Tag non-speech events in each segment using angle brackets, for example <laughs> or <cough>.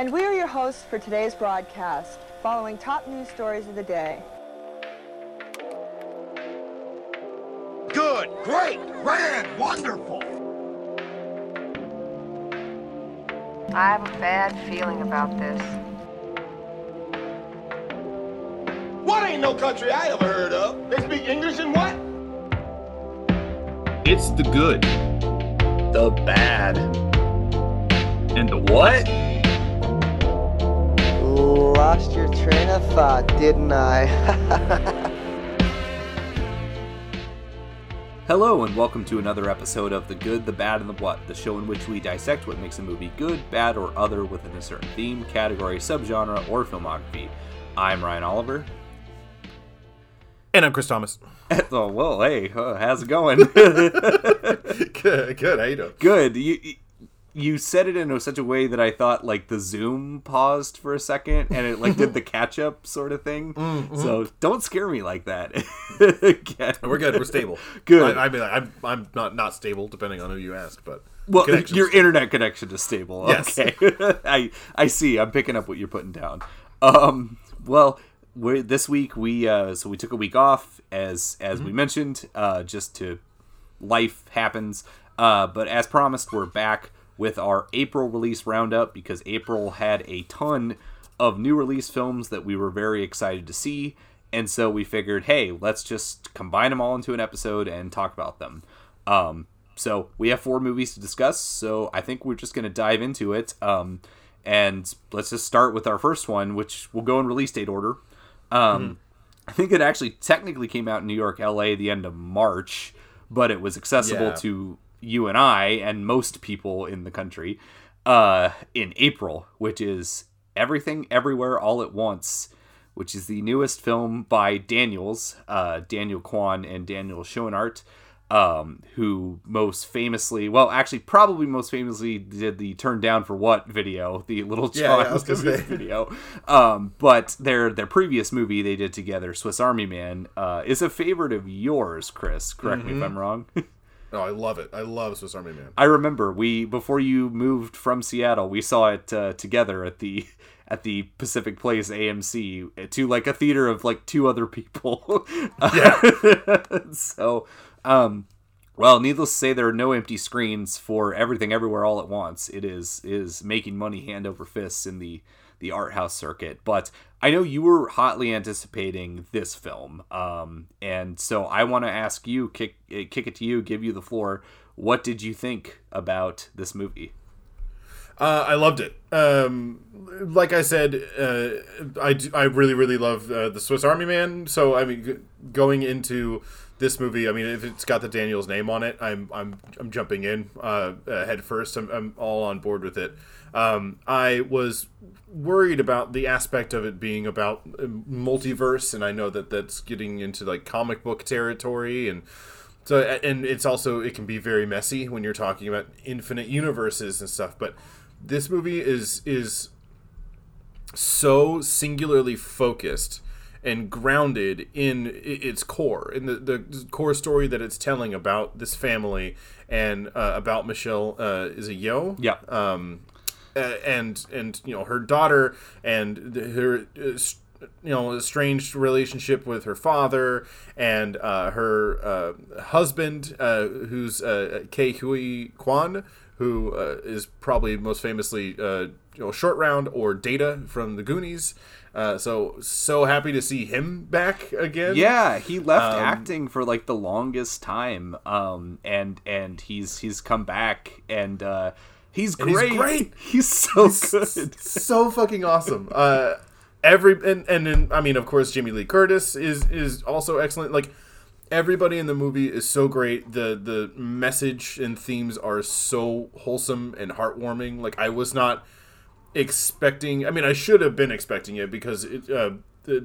And we are your hosts for today's broadcast, following top news stories of the day. Good, great, grand, wonderful. I have a bad feeling about this. What ain't no country I ever heard of? They speak English and what? It's the good, the bad, and the what? Lost your train of thought, didn't I? <laughs> Hello, and welcome to another episode of The Good, the Bad, and the What, the show in which we dissect what makes a movie good, bad, or other within a certain theme, category, subgenre, or filmography. I'm Ryan Oliver. And I'm Chris Thomas. <laughs> oh, well, hey, uh, how's it going? <laughs> good, good. How you doing? Good. You, you said it in such a way that I thought like the Zoom paused for a second and it like did the <laughs> catch up sort of thing. Mm-hmm. So don't scare me like that. <laughs> We're good. We're stable. Good. I, I mean, I'm I'm not not stable depending on who you ask, but well, your internet connection is stable. Yes. Okay. <laughs> I I see. I'm picking up what you're putting down. Um. Well. We're, this week we uh, so we took a week off as as mm-hmm. we mentioned uh, just to life happens uh, but as promised we're back with our April release roundup because April had a ton of new release films that we were very excited to see. And so we figured, hey, let's just combine them all into an episode and talk about them. Um, so we have four movies to discuss. So I think we're just going to dive into it. Um, and let's just start with our first one, which will go in release date order. Um, mm-hmm. I think it actually technically came out in New York, LA, the end of March, but it was accessible yeah. to you and I and most people in the country uh, in April, which is Everything Everywhere All at Once, which is the newest film by Daniels, uh, Daniel Kwan and Daniel Scheinert, um, who most famously, well, actually, probably most famously did the "Turn Down for What" video, the Lil Jon yeah, yeah, <laughs> video. Um, but their their previous movie they did together, Swiss Army Man, uh, is a favorite of yours, Chris. Correct mm-hmm. me if mm-hmm. I'm wrong. <laughs> Oh, I love it. I love Swiss Army Man. I remember we before you moved from Seattle, we saw it uh, together at the <laughs> at the Pacific Place AMC to like a theater of like two other people. <laughs> Yeah. <laughs> so, um, well, needless to say, there are no empty screens for everything, everywhere, all at once. It is is making money hand over fists in the the art house circuit. But I know you were hotly anticipating this film, um, and so I want to ask you, kick kick it to you, give you the floor. What did you think about this movie? Uh, I loved it. Um, like I said, uh, I, I really really love uh, the Swiss Army Man. So I mean, going into this movie, I mean, if it's got the Daniels name on it, I'm I'm I'm jumping in uh, head first. I'm, I'm all on board with it. Um, I was worried about the aspect of it being about multiverse, and I know that that's getting into like comic book territory, and so and it's also it can be very messy when you're talking about infinite universes and stuff. But this movie is is so singularly focused and grounded in its core, in the, the core story that it's telling about this family and uh, about Michelle uh, is a yo. Yeah. Um, uh, and and you know her daughter and her uh, you know estranged relationship with her father and uh, her uh, husband uh, who's uh, Ke Huy Quan who uh, is probably most famously you know short round or data from the Goonies so so happy to see him back again yeah he left um, acting for like the longest time um and and he's he's come back and uh, He's great. He's great. <laughs> He's so he's good. So fucking awesome. Uh, every and and then I mean, of course, Jamie Lee Curtis is is also excellent. Like everybody in the movie is so great. The the message and themes are so wholesome and heartwarming. Like I was not expecting. I mean, I should have been expecting it because it, uh,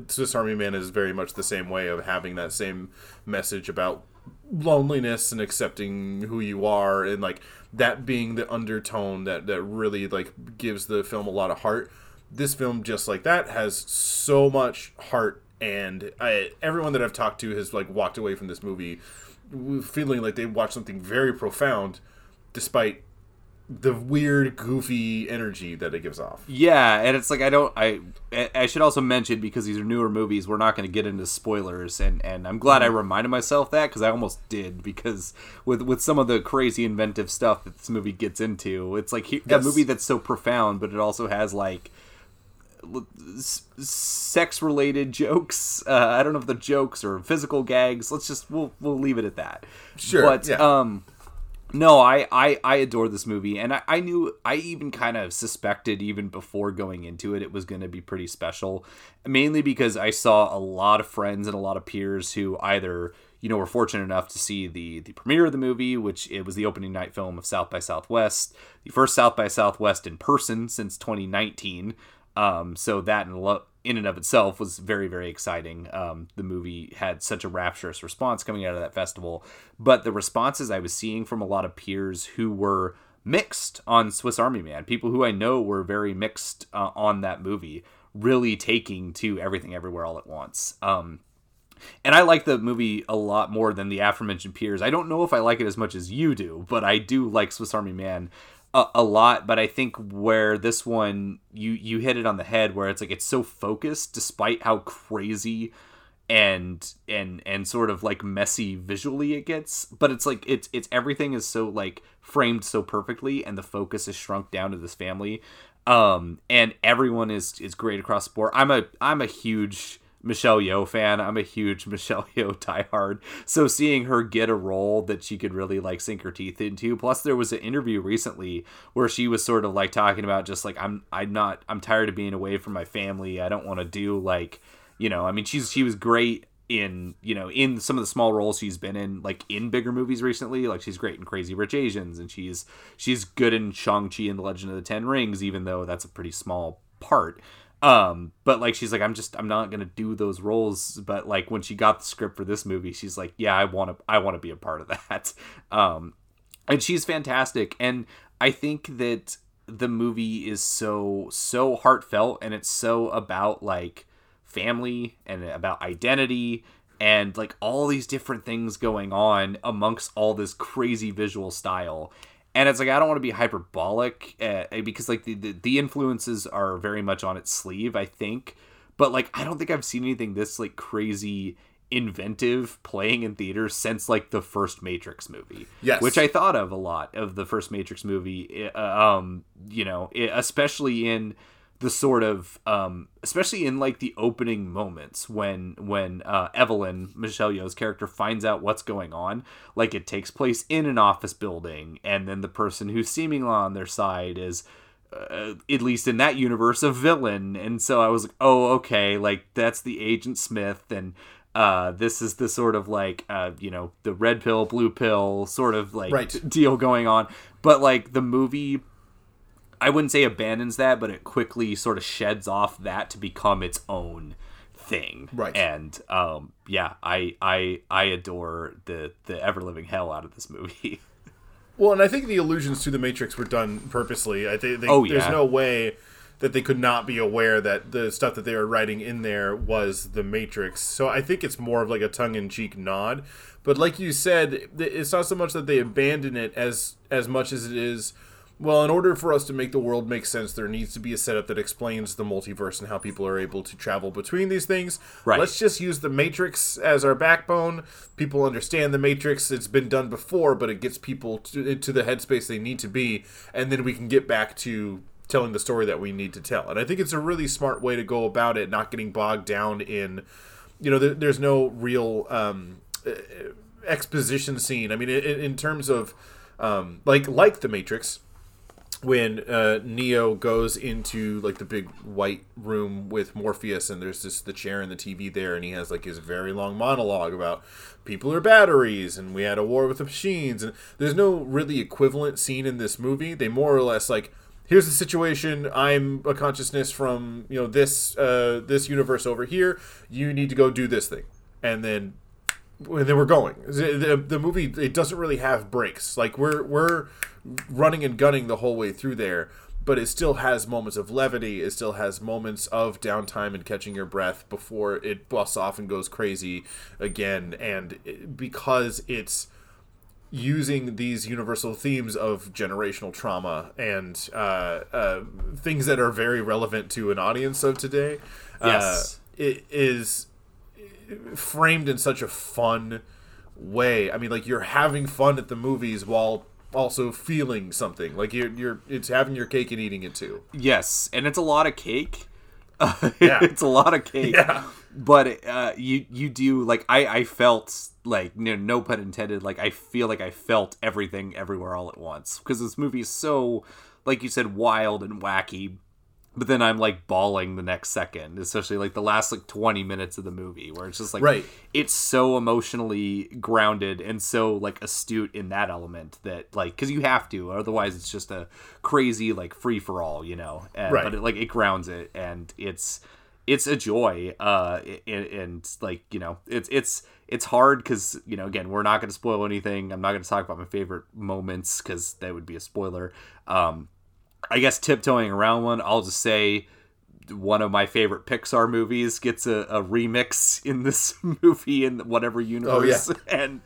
Swiss Army Man is very much the same way of having that same message about loneliness and accepting who you are and like that being the undertone that that really like gives the film a lot of heart this film just like that has so much heart and I, everyone that i've talked to has like walked away from this movie feeling like they watched something very profound despite the weird, goofy energy that it gives off. Yeah, and it's like I don't I I should also mention because these are newer movies, we're not going to get into spoilers, and and I'm glad I reminded myself that because I almost did because with with some of the crazy inventive stuff that this movie gets into, it's like he, a Yes. movie that's so profound, but it also has like sex related jokes. Uh, I don't know if the jokes or physical gags. Let's just we'll we'll leave it at that. Sure, But yeah. um no, I, I, I adore this movie, and I, I knew I even kind of suspected even before going into it it was going to be pretty special, mainly because I saw a lot of friends and a lot of peers who either you know were fortunate enough to see the the premiere of the movie, which it was the opening night film of South by Southwest, the first South by Southwest in person since 2019. Um, so that in, lo- in and of itself was very, very exciting. Um, the movie had such a rapturous response coming out of that festival, but the responses I was seeing from a lot of peers who were mixed on Swiss Army Man, people who I know were very mixed uh, on that movie, really taking to everything everywhere all at once. Um, and I like the movie a lot more than the aforementioned peers. I don't know if I like it as much as you do, but I do like Swiss Army Man a, a lot. But I think where this one you you hit it on the head, where it's like it's so focused, despite how crazy and and and sort of like messy visually it gets but it's like it's it's everything is so like framed so perfectly and the focus is shrunk down to this family um and everyone is is great across the board i'm a i'm a huge Michelle Yeoh fan. I'm a huge <laughs> Michelle Yeoh diehard. So seeing her get a role that she could really like sink her teeth into. Plus there was an interview recently where she was sort of like talking about just like I'm I'm not I'm tired of being away from my family. I don't want to do like you know, I mean she's she was great in you know in some of the small roles she's been in like in bigger movies recently like she's great in crazy rich asians and she's she's good in shang-chi and the legend of the ten rings even though that's a pretty small part um but like she's like i'm just i'm not gonna do those roles. But like when she got the script for this movie she's like yeah i want to i want to be a part of that. <laughs> Um and she's fantastic. And i think that the movie is so so heartfelt and it's so about like family and about identity and like all these different things going on amongst all this crazy visual style and it's like I don't want to be hyperbolic uh, because like the, the the influences are very much on its sleeve I think but like I don't think I've seen anything this like crazy inventive playing in theaters since like the first Matrix movie Yes. which I thought of a lot of the first Matrix movie uh, um you know especially in the sort of um especially in like the opening moments when when uh Evelyn Michelle Yeoh's character finds out what's going on like it takes place in an office building and then the person who's seemingly on their side is uh, at least in that universe a villain and so I was like oh okay like that's the agent Smith and uh, this is the sort of like uh, you know the red pill blue pill sort of like Right. deal going on but like the movie I wouldn't say abandons that, but it quickly sort of sheds off that to become its own thing. Right. And um, yeah, I I I adore the the ever living hell out of this movie. <laughs> Well, and I think the allusions to the Matrix were done purposely. I think they, Oh, there's no way that they could not be aware that the stuff that they were writing in there was the Matrix. So I think it's more of like a tongue-in-cheek nod. But like you said, it's not so much that they abandon it as as much as it is. Well, in order for us to make the world make sense, there needs to be a setup that explains the multiverse and how people are able to travel between these things. Right. Let's just use the Matrix as our backbone. People understand the Matrix. It's been done before, but it gets people to, to the headspace they need to be, and then we can get back to telling the story that we need to tell. And I think it's a really smart way to go about it, not getting bogged down in, you know, there, there's no real um, exposition scene. I mean, in, in terms of um, like like the Matrix when uh, Neo goes into like the big white room with Morpheus, and there's just the chair and the TV there, and he has like his very long monologue about people are batteries, and we had a war with the machines, and there's no really equivalent scene in this movie. They more or less like. Here's the situation. I'm a consciousness from you know this uh, this universe over here. You need to go do this thing, and then and then we're going. The, the, the movie it doesn't really have breaks. Like we're we're running and gunning the whole way through there, but it still has moments of levity. It still has moments of downtime and catching your breath before it busts off and goes crazy again. And it, because it's using these universal themes of generational trauma and uh, uh, things that are very relevant to an audience of today. Yes. uh, it is framed in such a fun way. I mean, like you're having fun at the movies while also feeling something. Like you're you're it's having your cake and eating it too. Yes, and it's a lot of cake. <laughs> Yeah. it's a lot of cake. Yeah. But uh, you you do like I I felt like no, no pun intended. Like I feel like I felt everything everywhere all at once because this movie is so like you said wild and wacky. But then I'm like bawling the next second, especially like the last like 20 minutes of the movie, where it's just like Right. it's so emotionally grounded and so like astute in that element that like because you have to otherwise it's just a crazy like free for all you know and, Right. but it like it grounds it and it's it's a joy uh and, and like you know it's it's it's hard because you know again we're not going to spoil anything i'm not going to talk about my favorite moments because that would be a spoiler um i guess tiptoeing around one i'll just say one of my favorite Pixar movies gets a, a remix in this <laughs> movie in whatever universe, <laughs> and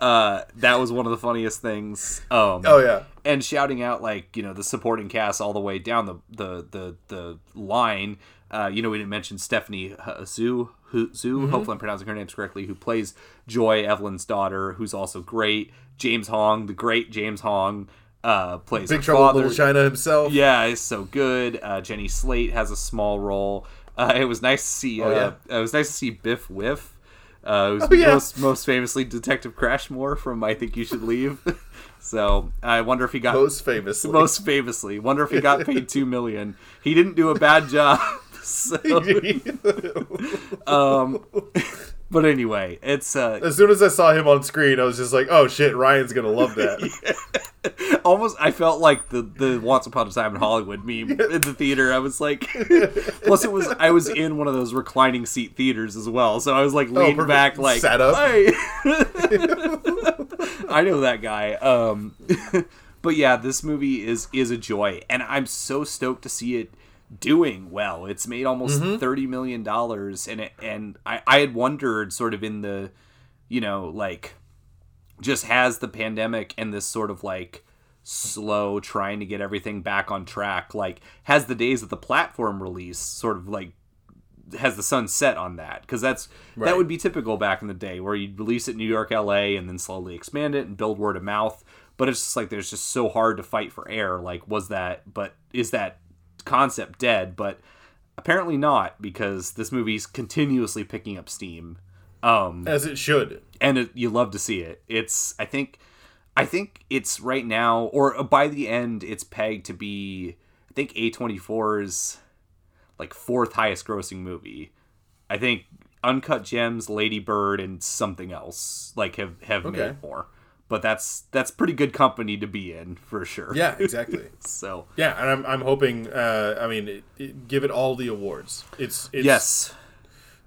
uh, that was one of the funniest things. Um, Oh yeah. and shouting out like you know the supporting cast all the way down the the the, the line. Uh, you know we didn't mention Stephanie Hsu. Hsu, hopefully I'm pronouncing her names correctly, who plays Joy, Evelyn's daughter, who's also great. James Hong, the great James Hong, uh, plays Big Trouble father. Little China himself. Yeah, it's so good. Uh, Jenny Slate has a small role. Uh, it was nice to see. Uh, Oh, yeah. It was nice to see Biff Wiff, uh, who's Oh, yeah. most most famously Detective Crashmore from I Think You Should Leave. <laughs> so I wonder if he got Most famously. most famously. Wonder if he got paid two million. He didn't do a bad job. <laughs> so, <laughs> um, but anyway, it's uh, as soon as I saw him on screen, I was just like, "Oh shit, Ryan's gonna love that." <laughs> almost I felt like the the Once Upon a Time in Hollywood meme <laughs> in the theater. I was like, <laughs> plus it was I was in one of those reclining seat theaters as well, so I was like leaning perfect. back, like Sat up. "Hey." I know that guy. Um, but yeah, this movie is is a joy, and I'm so stoked to see it doing well. It's made almost mm-hmm. thirty million dollars, and it, and I I had wondered sort of in the, you know, like just has the pandemic and this sort of like slow trying to get everything back on track like has the days of the platform release sort of like has the sun set on that? Because that's that would be typical back in the day where you'd release it in new york la and then slowly expand it and build word of mouth. But it's just like there's just so hard to fight for air like was that but is that concept dead but apparently not because this movie's continuously picking up steam um As it should. and it, you love to see it. It's I think I think it's right now or by the end it's pegged to be I think A24's like fourth highest grossing movie. I think Uncut Gems, Lady Bird and something else like have have Okay. made more. But that's that's pretty good company to be in for sure. Yeah, exactly. <laughs> So, yeah, and I'm, I'm hoping. Uh, I mean, it, it, give it all the awards. It's, it's yes.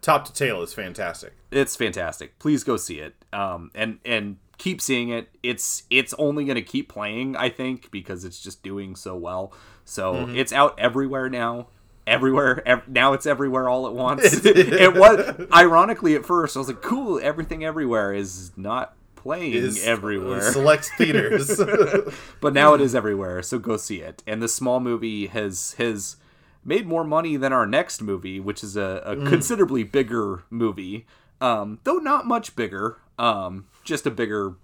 top to tail is fantastic. it's fantastic. Please go see it. Um, and and keep seeing it. It's it's only gonna keep playing, I think, because it's just doing so well. So it's out everywhere now. Everywhere ev- now, it's everywhere all at once. <laughs> it was ironically at first. I was like, "Cool, everything everywhere is not playing Is everywhere." select <laughs> theaters. <laughs> but now it is everywhere so go see it and the small movie has has made more money than our next movie which is a, a considerably bigger movie um though not much bigger um just a bigger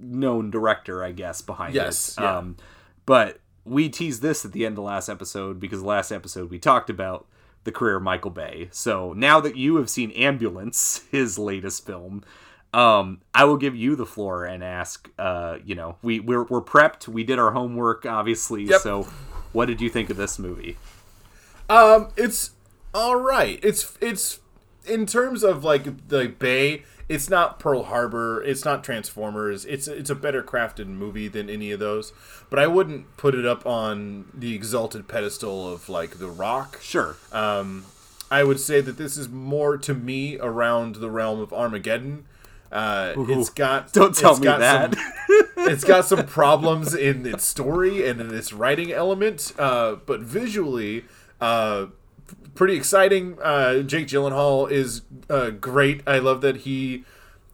known director i guess behind Yes, it yeah. um but we teased this at the end of last episode because last episode we talked about the career of Michael Bay. So now that you have seen Ambulance, <laughs> his latest film, um, I will give you the floor and ask. Uh, you know, we we're, we're prepped. We did our homework, obviously. Yep. So, what did you think of this movie? Um, it's all right. It's it's in terms of like the Bay. It's not Pearl Harbor. It's not Transformers. It's it's a better crafted movie than any of those. But I wouldn't put it up on the exalted pedestal of like The Rock. Sure. Um, I would say that this is more to me around the realm of Armageddon. Uh, it's got <laughs> Don't tell me that. some- it's got some problems in its story and in its writing element, uh, but visually, uh, pretty exciting. Uh, Jake Gyllenhaal is uh, great. I love that he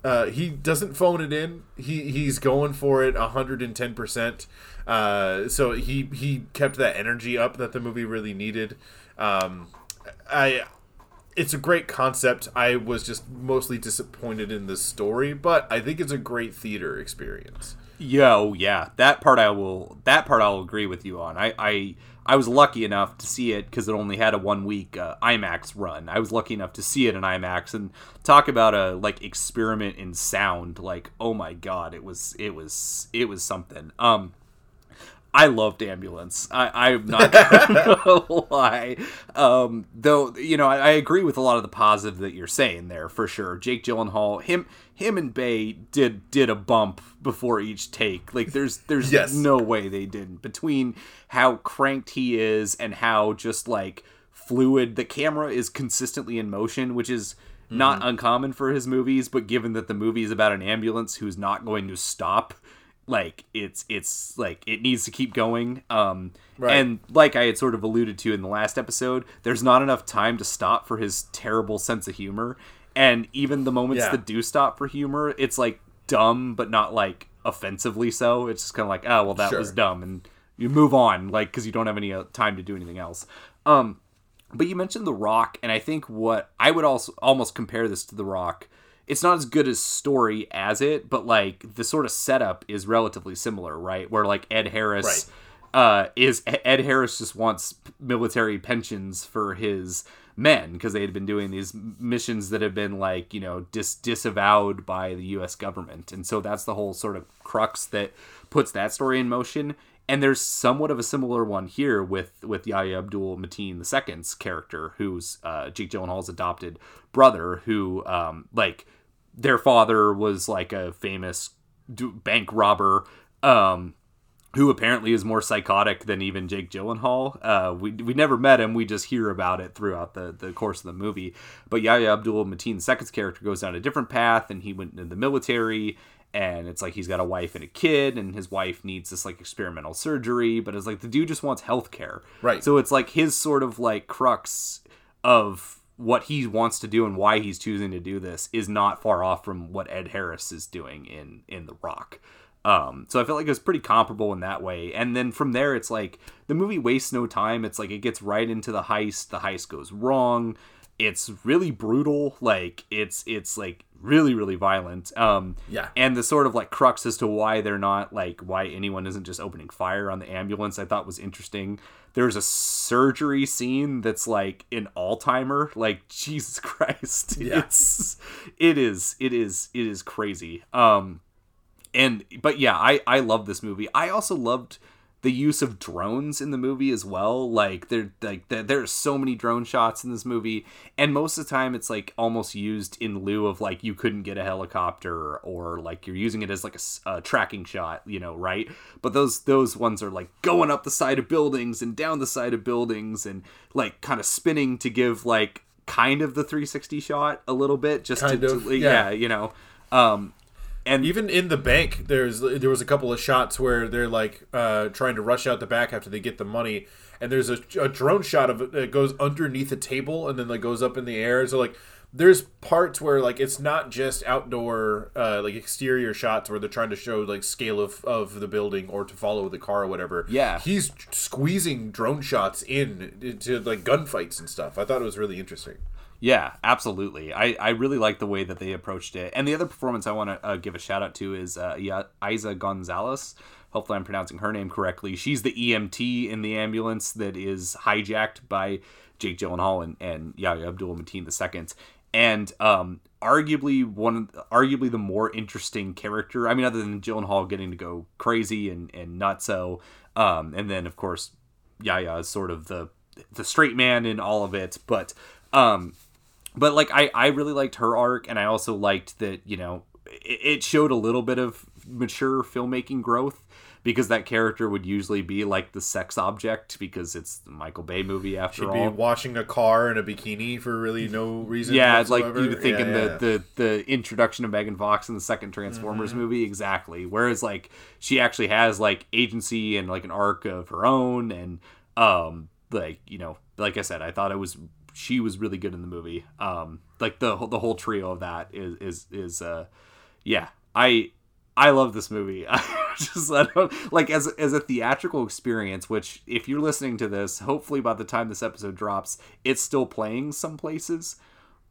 Uh, he doesn't phone it in. He he's going for it hundred and ten percent. Uh, so he he kept that energy up that the movie really needed. Um, I it's a great concept. I was just mostly disappointed in the story, but I think it's a great theater experience. Oh yeah, that part I will. That part I'll agree with you on. I I, I was lucky enough to see it because it only had a one week uh, IMAX run. I was lucky enough to see it in IMAX and talk about a like experiment in sound. Like, oh my god, it was it was it was something. Um, I loved Ambulance. I, I'm not gonna <laughs> lie. Um, though, you know, I, I, agree with a lot of the positive that you're saying there for sure. Jake Gyllenhaal, him, him and Bay did did a bump before each take. Like, there's there's yes. no way they didn't. Between how cranked he is and how just like fluid the camera is consistently in motion, which is not mm-hmm. uncommon for his movies. But given that the movie is about an ambulance who's not going to stop like it's it's like it needs to keep going um right. and like i had sort of alluded to in the last episode there's not enough time to stop for his terrible sense of humor and even the moments yeah. that do stop for humor it's like dumb but not like offensively so it's just kind of like oh well that sure. was dumb and you move on like because you don't have any uh, time to do anything else um but you mentioned the rock and i think what i would also almost compare this to the rock it's not as good as story as it, but like the sort of setup is relatively similar, right? Where like Ed Harris right. uh, is Ed Harris just wants military pensions for his men because they had been doing these missions that have been like you know dis- disavowed by the U.S. government, and so that's the whole sort of crux that puts that story in motion. And there's somewhat of a similar one here with with Yahya Abdul Mateen II's character, who's uh, Jake Gyllenhaal's adopted brother, who um, like their father was like a famous bank robber um, who apparently is more psychotic than even Jake Gyllenhaal. Uh, we, we never met him. We just hear about it throughout the, the course of the movie. But Yahya Abdul Mateen II's character goes down a different path, and he went into the military. And it's like he's got a wife and a kid, and his wife needs this like experimental surgery. But it's like the dude just wants health care. Right. So it's like his sort of like crux of what he wants to do and why he's choosing to do this is not far off from what Ed Harris is doing in in The Rock. Um, so I felt like it was pretty comparable in that way. And then from there, it's like the movie wastes no time. It's like it gets right into the heist. The heist goes wrong. It's really brutal. Like it's it's like really really violent um yeah. and the sort of like crux as to why they're not like why anyone isn't just opening fire on the ambulance i thought was interesting. There's a surgery scene that's like an all-timer. Like <laughs> jesus christ. Yeah. it's it is it is it is crazy. Um and but yeah i i love this movie. I also loved the use of drones in the movie as well. Like there, like there, there's so many drone shots in this movie, and most of the time it's like almost used in lieu of like you couldn't get a helicopter or like you're using it as like a, a tracking shot, you know, right? But those those ones are like going up the side of buildings and down the side of buildings and like kind of spinning to give like kind of the 360 shot a little bit, just kind to, of, to yeah. yeah, you know. Um, and even in the bank, there's there was a couple of shots where they're like uh, trying to rush out the back after they get the money, and there's a, a drone shot of it that goes underneath a table and then like goes up in the air. So like there's parts where like it's not just outdoor uh, like exterior shots where they're trying to show like scale of, of the building or to follow the car or whatever. Yeah. He's squeezing drone shots in to like gunfights and stuff. I thought it was really interesting yeah, absolutely. I, I really like the way that they approached it. And the other performance I want to uh, give a shout out to is uh, Eiza Gonzalez. Hopefully, I'm pronouncing her name correctly. She's the EMT in the ambulance that is hijacked by Jake Gyllenhaal and, and Yahya Abdul Mateen II. And um, arguably one, arguably the more interesting character. I mean, other than Gyllenhaal getting to go crazy and and nutso, um, and then of course Yahya is sort of the the straight man in all of it. But um, but like I I really liked her arc, and I also liked that you know it, it showed a little bit of mature filmmaking growth because that character would usually be like the sex object because it's the Michael Bay movie after She'd all. Be washing a car in a bikini for really no reason. Yeah, whatsoever. like you would think yeah, in the, yeah. the the introduction of Megan Fox in the second Transformers mm-hmm. movie, exactly. Whereas like she actually has like agency and like an arc of her own, and um like you know, like I said, I thought it was she was really good in the movie. Um, like the the whole trio of that is is is uh, yeah, I I love this movie. <laughs> I just I don't like as as a theatrical experience. Which, if you're listening to this, hopefully by the time this episode drops, it's still playing some places.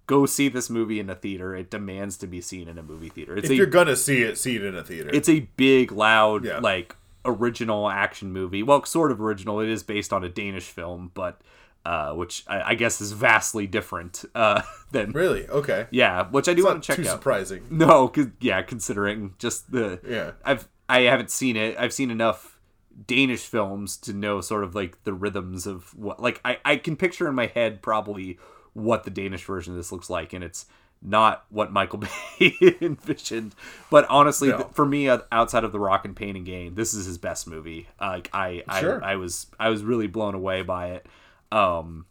Go see this movie in a theater. It demands to be seen in a movie theater. It's If a you're gonna see it, see it in a theater. it's a big, loud, Yeah. like original action movie. Well, sort of original. It is based on a Danish film, but uh, which I, I guess is vastly different uh, <laughs> than really okay. yeah. Which I do It's want to check too out. surprising. No, 'cause- yeah, considering just the Yeah. I've I haven't seen it. I've seen enough Danish films to know sort of like the rhythms of what like I I can picture in my head probably what the Danish version of this looks like, and it's not what Michael <laughs> Bay envisioned. But honestly, No. th- for me, outside of The Rock and Pain and Gain, this is his best movie. Uh, like I Sure. I, I was I was really blown away by it. Um,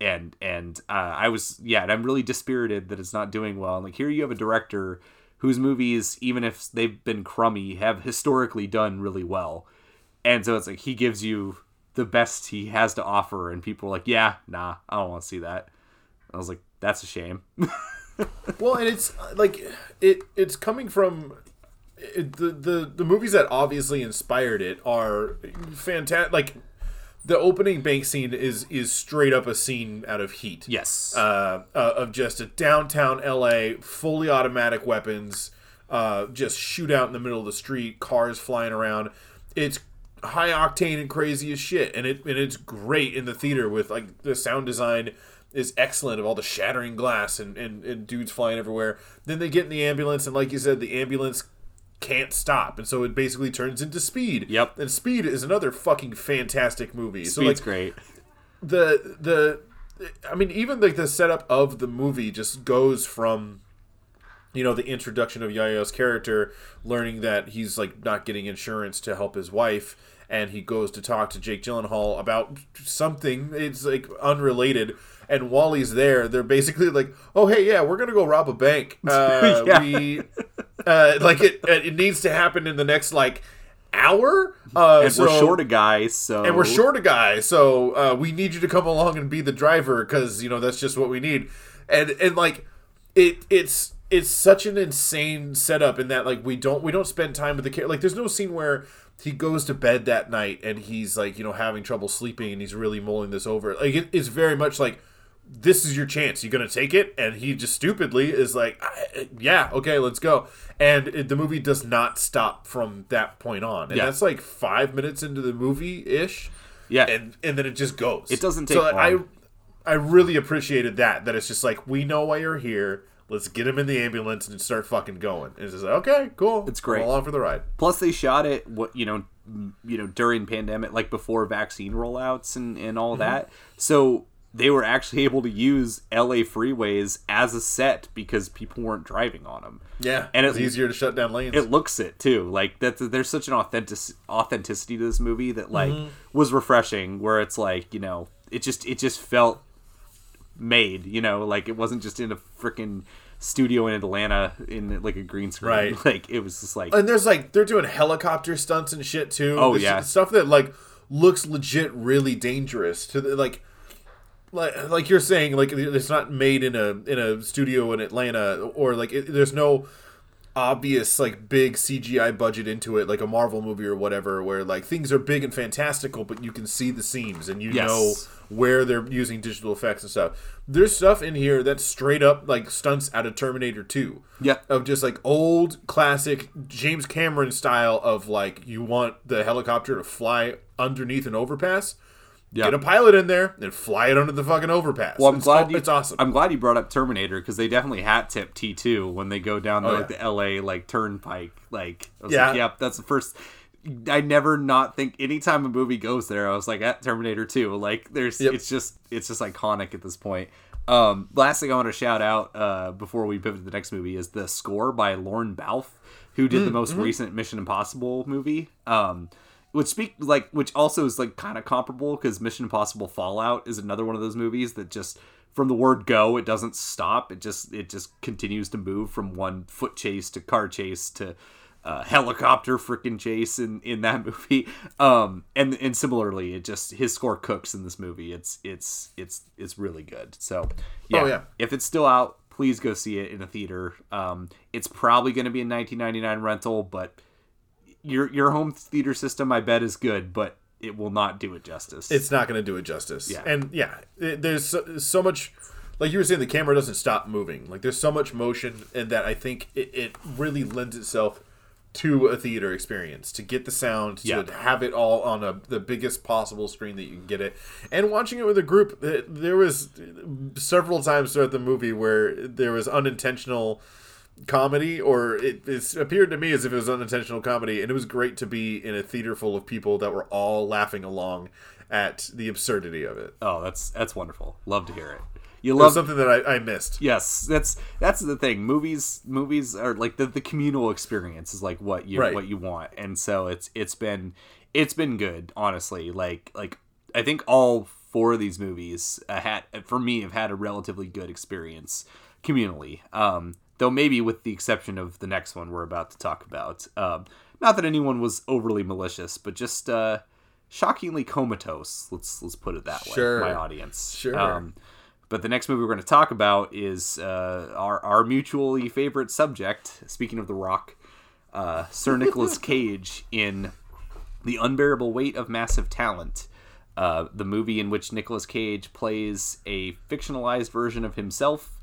and and uh, I was yeah, and I'm really dispirited that it's not doing well. And like here you have a director whose movies, even if they've been crummy, have historically done really well. And so it's like he gives you the best he has to offer, and people are like, yeah, nah, I don't want to see that. I was like, that's a shame. <laughs> Well, and it's uh, like it it's coming from it, the the the movies that obviously inspired it are fantastic. Like the opening bank scene is is straight up a scene out of Heat. yes. uh, uh, of just a downtown LA, fully automatic weapons, uh, just shootout in the middle of the street, cars flying around. It's high octane and crazy as shit, and it and it's great in the theater with like the sound design is excellent of all the shattering glass and, and, and dudes flying everywhere. Then they get in the ambulance, and like you said, the ambulance can't stop, and so it basically turns into Speed. Yep. And Speed is another fucking fantastic movie. so like Speed's great. the the I mean even like the setup of the movie just goes from you know the introduction of Yahya's character learning that he's like not getting insurance to help his wife and he goes to talk to Jake Gyllenhaal about something it's like unrelated and while he's there they're basically like oh hey yeah we're gonna go rob a bank <laughs> uh, Yeah. we uh, like it it needs to happen in the next like hour uh, And we're short a guy, so and we're short a guy, so uh, we need you to come along and be the driver because you know that's just what we need. And and like it it's it's such an insane setup in that like we don't we don't spend time with the character. Like there's no scene where he goes to bed that night and he's like you know having trouble sleeping and he's really mulling this over. Like it, it's very much like this is your chance. You gonna take it? And he just stupidly is like, yeah, okay, let's go. And it, the movie does not stop from that point on. And Yeah. that's like five minutes into the movie ish. Yeah. And and then it just goes. It doesn't take I long. I really appreciated that. That it's just like we know why you're here. Let's get him in the ambulance and start fucking going. And it's just like, okay, cool. It's great. I'm along for the ride. Plus, they shot it what you know, you know, during pandemic, like before vaccine rollouts and and all mm-hmm. that. So they were actually <laughs> able to use LA freeways as a set because people weren't driving on them. Yeah. And it's it- easier to shut down lanes. It looks it too. Like that. There's such an authentic authenticity to this movie that like mm-hmm. was refreshing. Where it's like you know, it just it just felt made. You know, like it wasn't just in a freaking studio in Atlanta in like a green screen. Right. <laughs> Like it was just like and there's like they're doing helicopter stunts and shit too. Oh, There's yeah. stuff that like looks legit really dangerous to the, like like like you're saying like it's not made in a in a studio in Atlanta or like it, there's no obvious like big CGI budget into it like a Marvel movie or whatever where like things are big and fantastical but you can see the seams and you Yes. know where they're using digital effects and stuff. There's stuff in here that's straight up like stunts out of Terminator 2 yeah. of just like old classic James Cameron style of like you want the helicopter to fly underneath an overpass. Yeah. Get a pilot in there and fly it under the fucking overpass. Well, I'm it's, glad you, it's awesome. I'm glad you brought up Terminator because they definitely hat tip T two when they go down the, Oh, like, yeah. the L.A. like turnpike. Like, I was Yeah. like, yep, that's the first. I never not think anytime a movie goes there, I was like at Terminator two. Like, there's Yep. it's just it's just iconic at this point. Um, last thing I want to shout out uh, before we pivot to the next movie is the score by Lorne Balfe, who did the Mm, most mm-hmm. recent Mission Impossible movie. Um, which speak like which also is like kind of comparable because Mission Impossible Fallout is another one of those movies that just from the word go it doesn't stop. It just it just continues to move from one foot chase to car chase to uh, helicopter freaking chase in in that <laughs> movie. Um and and similarly it just his score cooks in this movie. It's it's it's it's really good. So yeah, Oh, yeah. if it's still out please go see it in a theater. Um, it's probably going to be a 1999 rental, but your your home theater system, I bet, is good, but it will not do it justice. It's not going to do it justice. Yeah. And yeah, it, there's so, so much. Like you were saying, the camera doesn't stop moving. Like there's so much motion, and that I think it, it really lends itself to a theater experience to get the sound to Yeah. have it all on a the biggest possible screen that you can get it and watching it with a group there was several times throughout the movie where there was unintentional comedy or it, it appeared to me as if it was unintentional comedy and it was great to be in a theater full of people that were all laughing along at the absurdity of it oh, that's that's wonderful. Love to hear it. You love something that I, I missed Yes, that's that's the thing. Movies movies are like the, the communal experience is like what you Right. what you want. And so it's it's been it's been good, honestly. Like like I think all four of these movies uh, had for me have had a relatively good experience communally. Um though maybe with the exception of the next one we're about to talk about. Um not that anyone was overly malicious, but just uh shockingly comatose. Let's let's put it that way. My audience. Sure. Um, but the next movie we're going to talk about is uh, our our mutually favorite subject. Speaking of The Rock, uh, Sir Nicolas <laughs> Cage in The Unbearable Weight of Massive Talent, uh, the movie in which Nicolas Cage plays a fictionalized version of himself,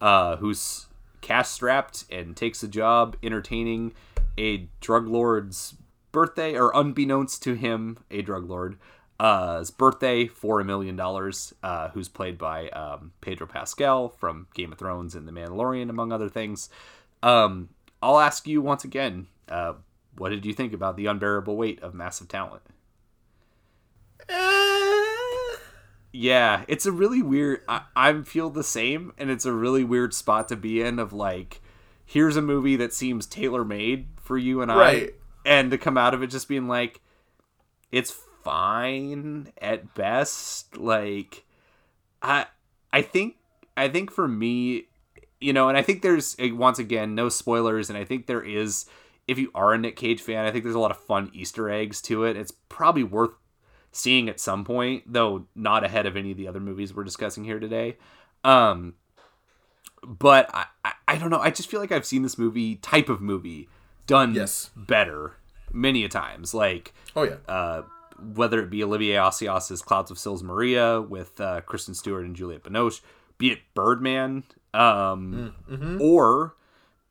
uh, who's cash strapped and takes a job entertaining a drug lord's birthday, or unbeknownst to him, a drug lord. Uh, his birthday for a million dollars, uh, who's played by um, Pedro Pascal from Game of Thrones and The Mandalorian, among other things. Um, I'll ask you once again, uh, what did you think about the unbearable weight of massive talent? Yeah, it's a really weird. I, I feel the same, and it's a really weird spot to be in. Of like, here's a movie that seems tailor made for you and I, and to come out of it just being like, it's fine at best. Like, I I think I think for me, you know, and I think there's once again no spoilers, and I think there is. If you are a Nick Cage fan, I think there's a lot of fun Easter eggs to it. It's probably worth seeing at some point, though not ahead of any of the other movies we're discussing here today. Um, but I, I, I don't know. I just feel like I've seen this movie type of movie done Yes. better many a times. Like oh yeah uh, whether it be Olivier Assayas's Clouds of Sils Maria with uh, Kristen Stewart and Juliette Binoche, be it Birdman, um, or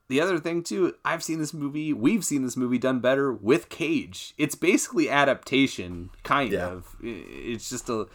the other thing too. I've seen this movie. We've seen this movie done better with Cage. It's basically adaptation, kind Yeah. of. It's just a.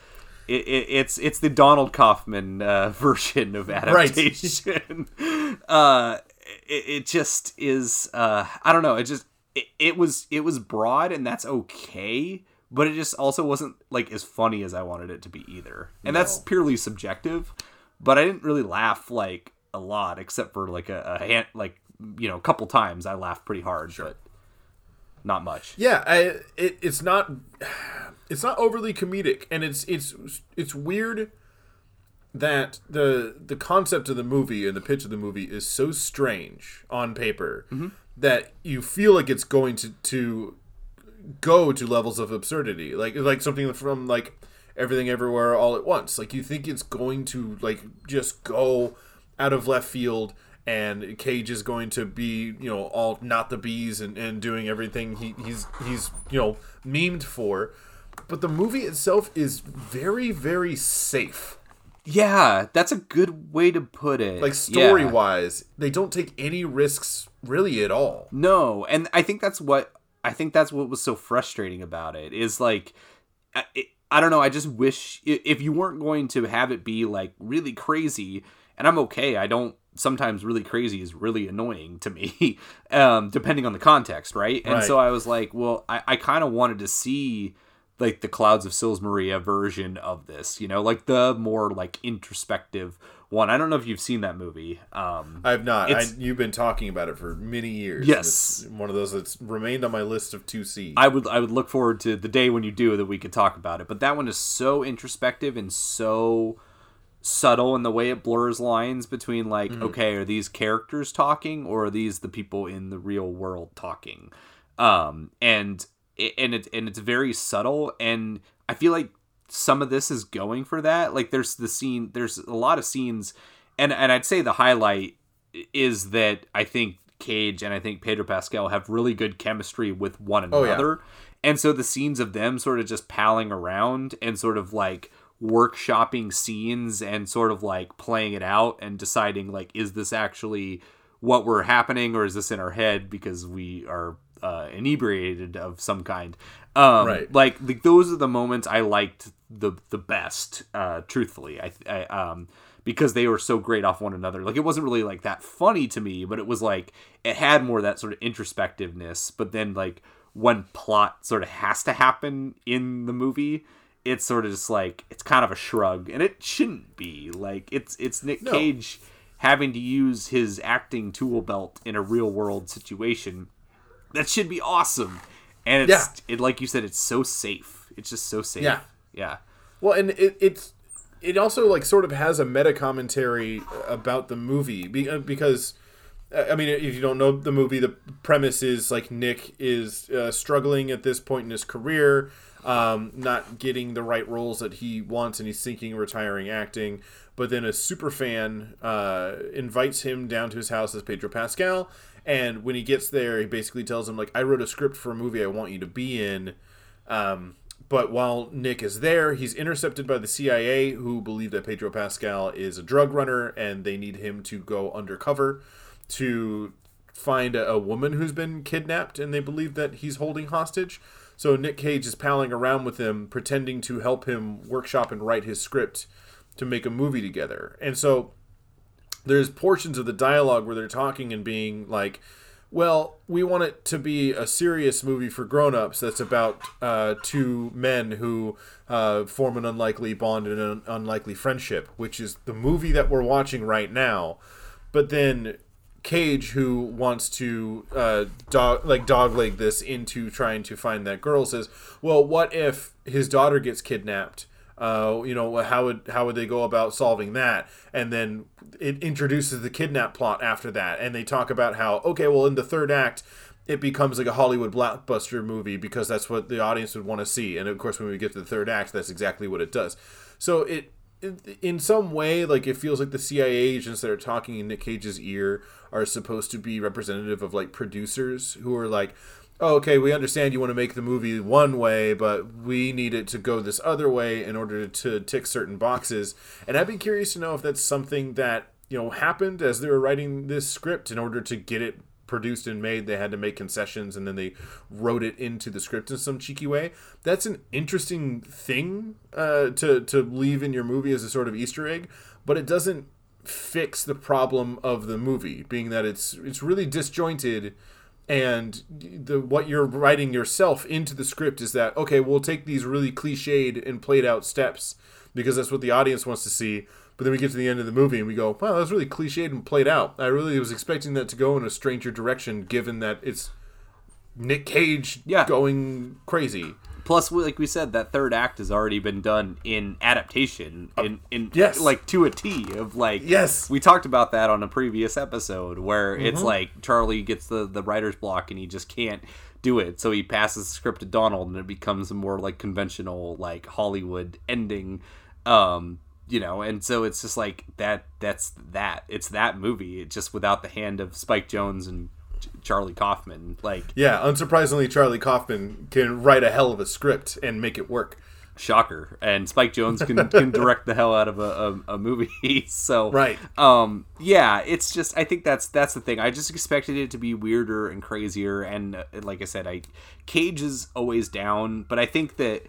It, it, it's it's the Donald Kaufman uh, <laughs> version of adaptation. <laughs> uh, it, it just is. Uh, I don't know. It just it, it was it was broad and that's okay, but it just also wasn't like as funny as I wanted it to be either. And that's purely subjective. But I didn't really laugh like a lot, except for like a, a hand, like you know, a couple times I laughed pretty hard, but not much. Yeah, I, it, it's not it's not overly comedic, and it's it's it's weird that the the concept of the movie and the pitch of the movie is so strange on paper mm-hmm. that you feel like it's going to to go to levels of absurdity, like like something from like everything everywhere all at once. Like you think it's going to like just go out of left field and Cage is going to be, you know, all not the bees and, and doing everything he, he's he's, you know, memed for. But the movie itself is very, very safe. Yeah, that's a good way to put it. Like Yeah. story wise, they don't take any risks really at all. No, and I think that's what I think that's what was so frustrating about it is like I, it, I don't know, I just wish if you weren't going to have it be like really crazy and I'm okay. I don't sometimes really crazy is really annoying to me <laughs> um depending on the context, right? And Right. so I was like, well, I I kind of wanted to see like the Clouds of Sils Maria version of this, you know, like the more like introspective one. I don't know if you've seen that movie. Um I've not. I, you've been talking about it for many years. Yes. it's one of those that's remained on my list of two C. I would I would look forward to the day when you do that we could talk about it. But that one is so introspective and so subtle in the way it blurs lines between like, okay, are these characters talking or are these the people in the real world talking? Um, and and it and it's very subtle and I feel like some of this is going for that. Like there's the scene there's a lot of scenes and and I'd say the highlight is that I think Cage and I think Pedro Pascal have really good chemistry with one Oh, yeah. another. And so the scenes of them sort of just palling around and sort of like workshopping scenes and sort of like playing it out and deciding like is this actually what we're happening or is this in our head because we are uh, inebriated of some kind. Um Right. like, like those are the moments i liked the the best uh truthfully. I, I um because they were so great off one another. Like it wasn't really like that funny to me but it was like it had more that sort of introspectiveness but then like when plot sort of has to happen in the movie it's sort of just like it's kind of a shrug and it shouldn't be. Like it's it's nick No. cage having to use his acting tool belt in a real world situation. That should be awesome. And it's Yeah. it like you said it's so safe. It's just so safe. Yeah. yeah. Well, and it, it's it also like sort of has a meta commentary about the movie uh, because uh, I mean, if you don't know the movie, the premise is like Nick is uh, struggling at this point in his career, um, not getting the right roles that he wants, and he's thinking retiring acting. But then a super fan uh, invites him down to his house as Pedro Pascal, and when he gets there, he basically tells him like, "I wrote a script for a movie I want you to be in." Um, but while Nick is there, he's intercepted by the CIA, who believe that Pedro Pascal is a drug runner and they need him to go undercover to find a, a woman who's been kidnapped and they believe that he's holding hostage. So Nick Cage is palling around with him, pretending to help him workshop and write his script to make a movie together. And so there's portions of the dialogue where they're talking and being like, well, we want it to be a serious movie for grown-ups that's about uh, two men who uh, form an unlikely bond and an unlikely friendship, which is the movie that we're watching right now. But then Cage, who wants to uh, dog like dogleg this into trying to find that girl, says, "Well, what if his daughter gets kidnapped? Uh, you know, how would how would they go about solving that?" And then it introduces the kidnap plot after that, and they talk about how okay, well, in the third act. It becomes like a Hollywood blockbuster movie because that's what the audience would want to see, and of course, when we get to the third act, that's exactly what it does. So it in some way, like it feels like the CIA agents that are talking in Nick Cage's ear are supposed to be representative of like producers who are like, oh, okay, we understand you want to make the movie one way, but we need it to go this other way in order to tick certain boxes. And I'd be curious to know if that's something that you know happened as they were writing this script in order to get it produced and made they had to make concessions and then they wrote it into the script in some cheeky way. That's an interesting thing uh, to, to leave in your movie as a sort of easter egg but it doesn't fix the problem of the movie being that it's it's really disjointed and the what you're writing yourself into the script is that okay we'll take these really cliched and played out steps because that's what the audience wants to see but then we get to the end of the movie and we go wow that's really cliched and played out i really was expecting that to go in a stranger direction given that it's nick cage Yeah. going crazy Plus, like we said, that third act has already been done in adaptation, in in yes. like to a T of like Yes. We talked about that on a previous episode where it's like Charlie gets the the writer's block and he just can't do it, so he passes the script to Donald, and it becomes a more like conventional like Hollywood ending. Um, you know, and so it's just like that. That's that. It's that movie. It just without the hand of Spike Jonze and Ch- Charlie Kaufman. Like yeah unsurprisingly charlie kaufman can write a hell of a script and make it work shocker and spike jonze can, can <laughs> direct the hell out of a, a, a movie <laughs> so Right. um yeah it's just i think that's that's the thing i just expected it to be weirder and crazier and uh, like i said i cage is always down but i think that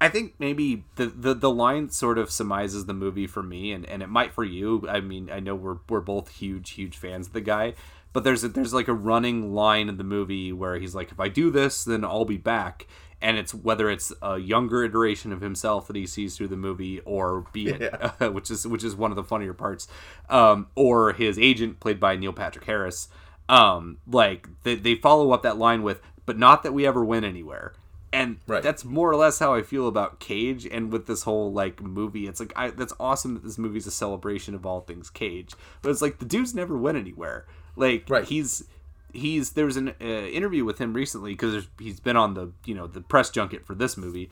I think maybe the, the, the line sort of surmises the movie for me, and, and it might for you. I mean, I know we're, we're both huge, huge fans of the guy, but there's a, there's like a running line in the movie where he's like, if I do this, then I'll be back. And it's whether it's a younger iteration of himself that he sees through the movie, or be it, <laughs> which is which is one of the funnier parts, um, or his agent played by Neil Patrick Harris. Um, like they, they follow up that line with, but not that we ever went anywhere and Right. that's more or less how I feel about Cage and with this whole like movie. It's like I, that's awesome that this movie's a celebration of all things Cage, but it's like the dude's never went anywhere. Like Right. he's he's there was an uh, interview with him recently because he's been on the you know the press junket for this movie,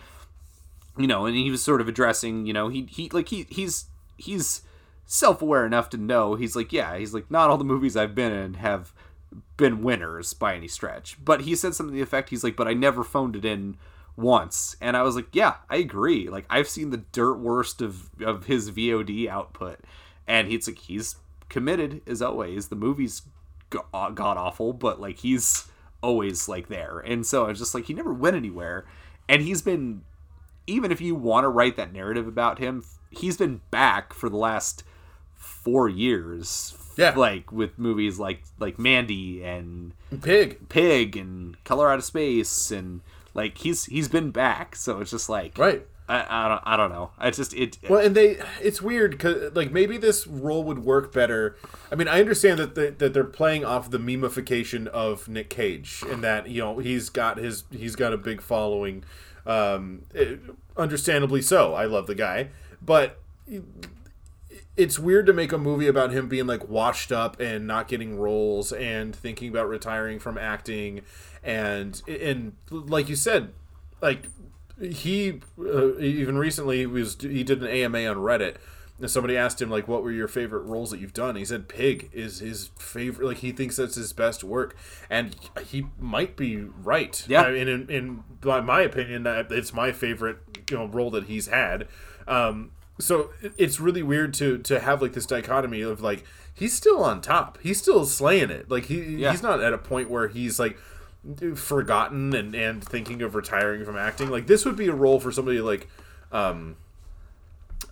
you know, and he was sort of addressing you know he he like he he's he's self-aware enough to know he's like yeah he's like not all the movies i've been in have been winners by any stretch. But he said something to the effect he's like but i never phoned it in once. And i was like yeah i agree. Like i've seen the dirt worst of of his vod output. And he's like he's committed as always. The movie's uh, god awful but like he's always like there. And so i was just like he never went anywhere. And he's been even if you want to write that narrative about him he's been back for the last four years Yeah. like with movies like like mandy and Pig. pig and color out of space and like he's he's been back so it's just like Right. i, I don't i don't know i just it Well, and they, it's weird because like maybe this role would work better. I mean, I understand that they, that they're playing off the memification of Nick Cage, and that you know he's got his he's got a big following. Um, eh, understandably so. I love the guy, but it's weird to make a movie about him being like washed up and not getting roles and thinking about retiring from acting and and like you said like he uh, even recently he was he did an AMA on Reddit and somebody asked him like what were your favorite roles that you've done? He said pig is his favorite like he thinks that's his best work. And he might be right. Yeah. I mean in, in by my opinion that it's my favorite you know role that he's had. Um so it's really weird to to have like this dichotomy of like he's still on top. He's still slaying it. Like he Yeah. he's not at a point where he's like forgotten and and thinking of retiring from acting. Like this would be a role for somebody like um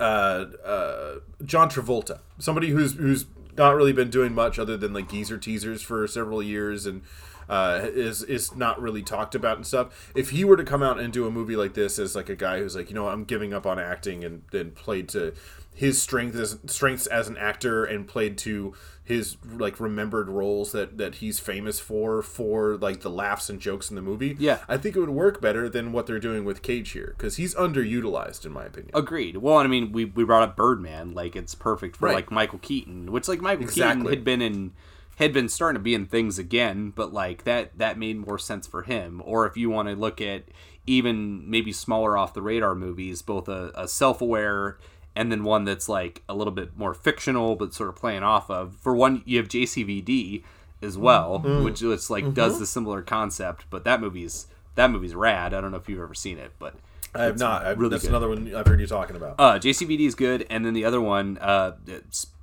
uh uh John Travolta. Somebody who's who's not really been doing much other than like geezer teasers for several years and uh, is is not really talked about and stuff. If he were to come out and do a movie like this as like a guy who's like, you know, I'm giving up on acting and then played to his strength as strengths as an actor and played to his like remembered roles that that he's famous for for like the laughs and jokes in the movie. Yeah. I think it would work better than what they're doing with Cage here because he's underutilized in my opinion. Agreed. Well, I mean, we, we brought up Birdman, like it's perfect for Right. like Michael Keaton, which like Michael Exactly. Keaton had been in had been starting to be in things again, but like that that made more sense for him. Or if you want to look at even maybe smaller off the radar movies, both a, a self aware and then one that's like a little bit more fictional but sort of playing off of. For one, you have JCVD as well, Mm-hmm. which it's like does the similar concept, but that movie's that movie's rad. I don't know if you've ever seen it, but I have not. I, really that's good. another one I've heard you talking about. Uh, JCVD is good, and then the other one, uh,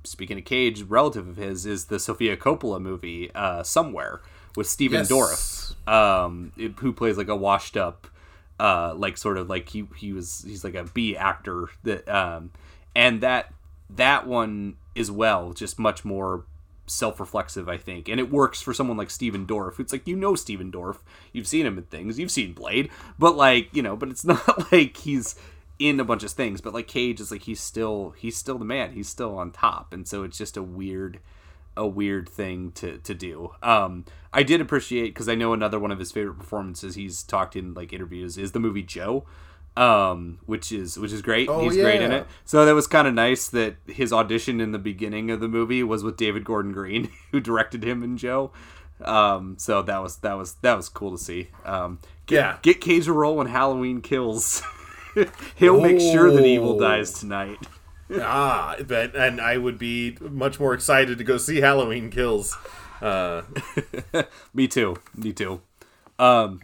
speaking of Cage, relative of his is the Sofia Coppola movie, uh, Somewhere, with Stephen Yes. Dorff, um, who plays like a washed up, uh, like sort of like he he was he's like a B actor that, um, and that that one as well, just much more self-reflexive i think. And it works for someone like stephen dorff. It's like you know stephen dorff. You've seen him in things. You've seen blade. But like you know but it's <laughs> not like he's in a bunch of things but like cage is like he's still he's still the man he's still on top and so it's just a weird a weird thing to to do um i did appreciate because i know another one of his favorite performances he's talked in like interviews is the movie joe um which is which is great Oh, he's great in it so that was kind of nice that his audition in the beginning of the movie was with David Gordon Green, <laughs> who directed him and Joe. Um, so that was that was that was cool to see. Um, get, Yeah. get Cage a role when Halloween kills. <laughs> <laughs> He'll make sure that evil Oh. dies tonight. <laughs> ah, but and I would be much more excited to go see Halloween Kills. Uh, <laughs> Me too. Me too. Um,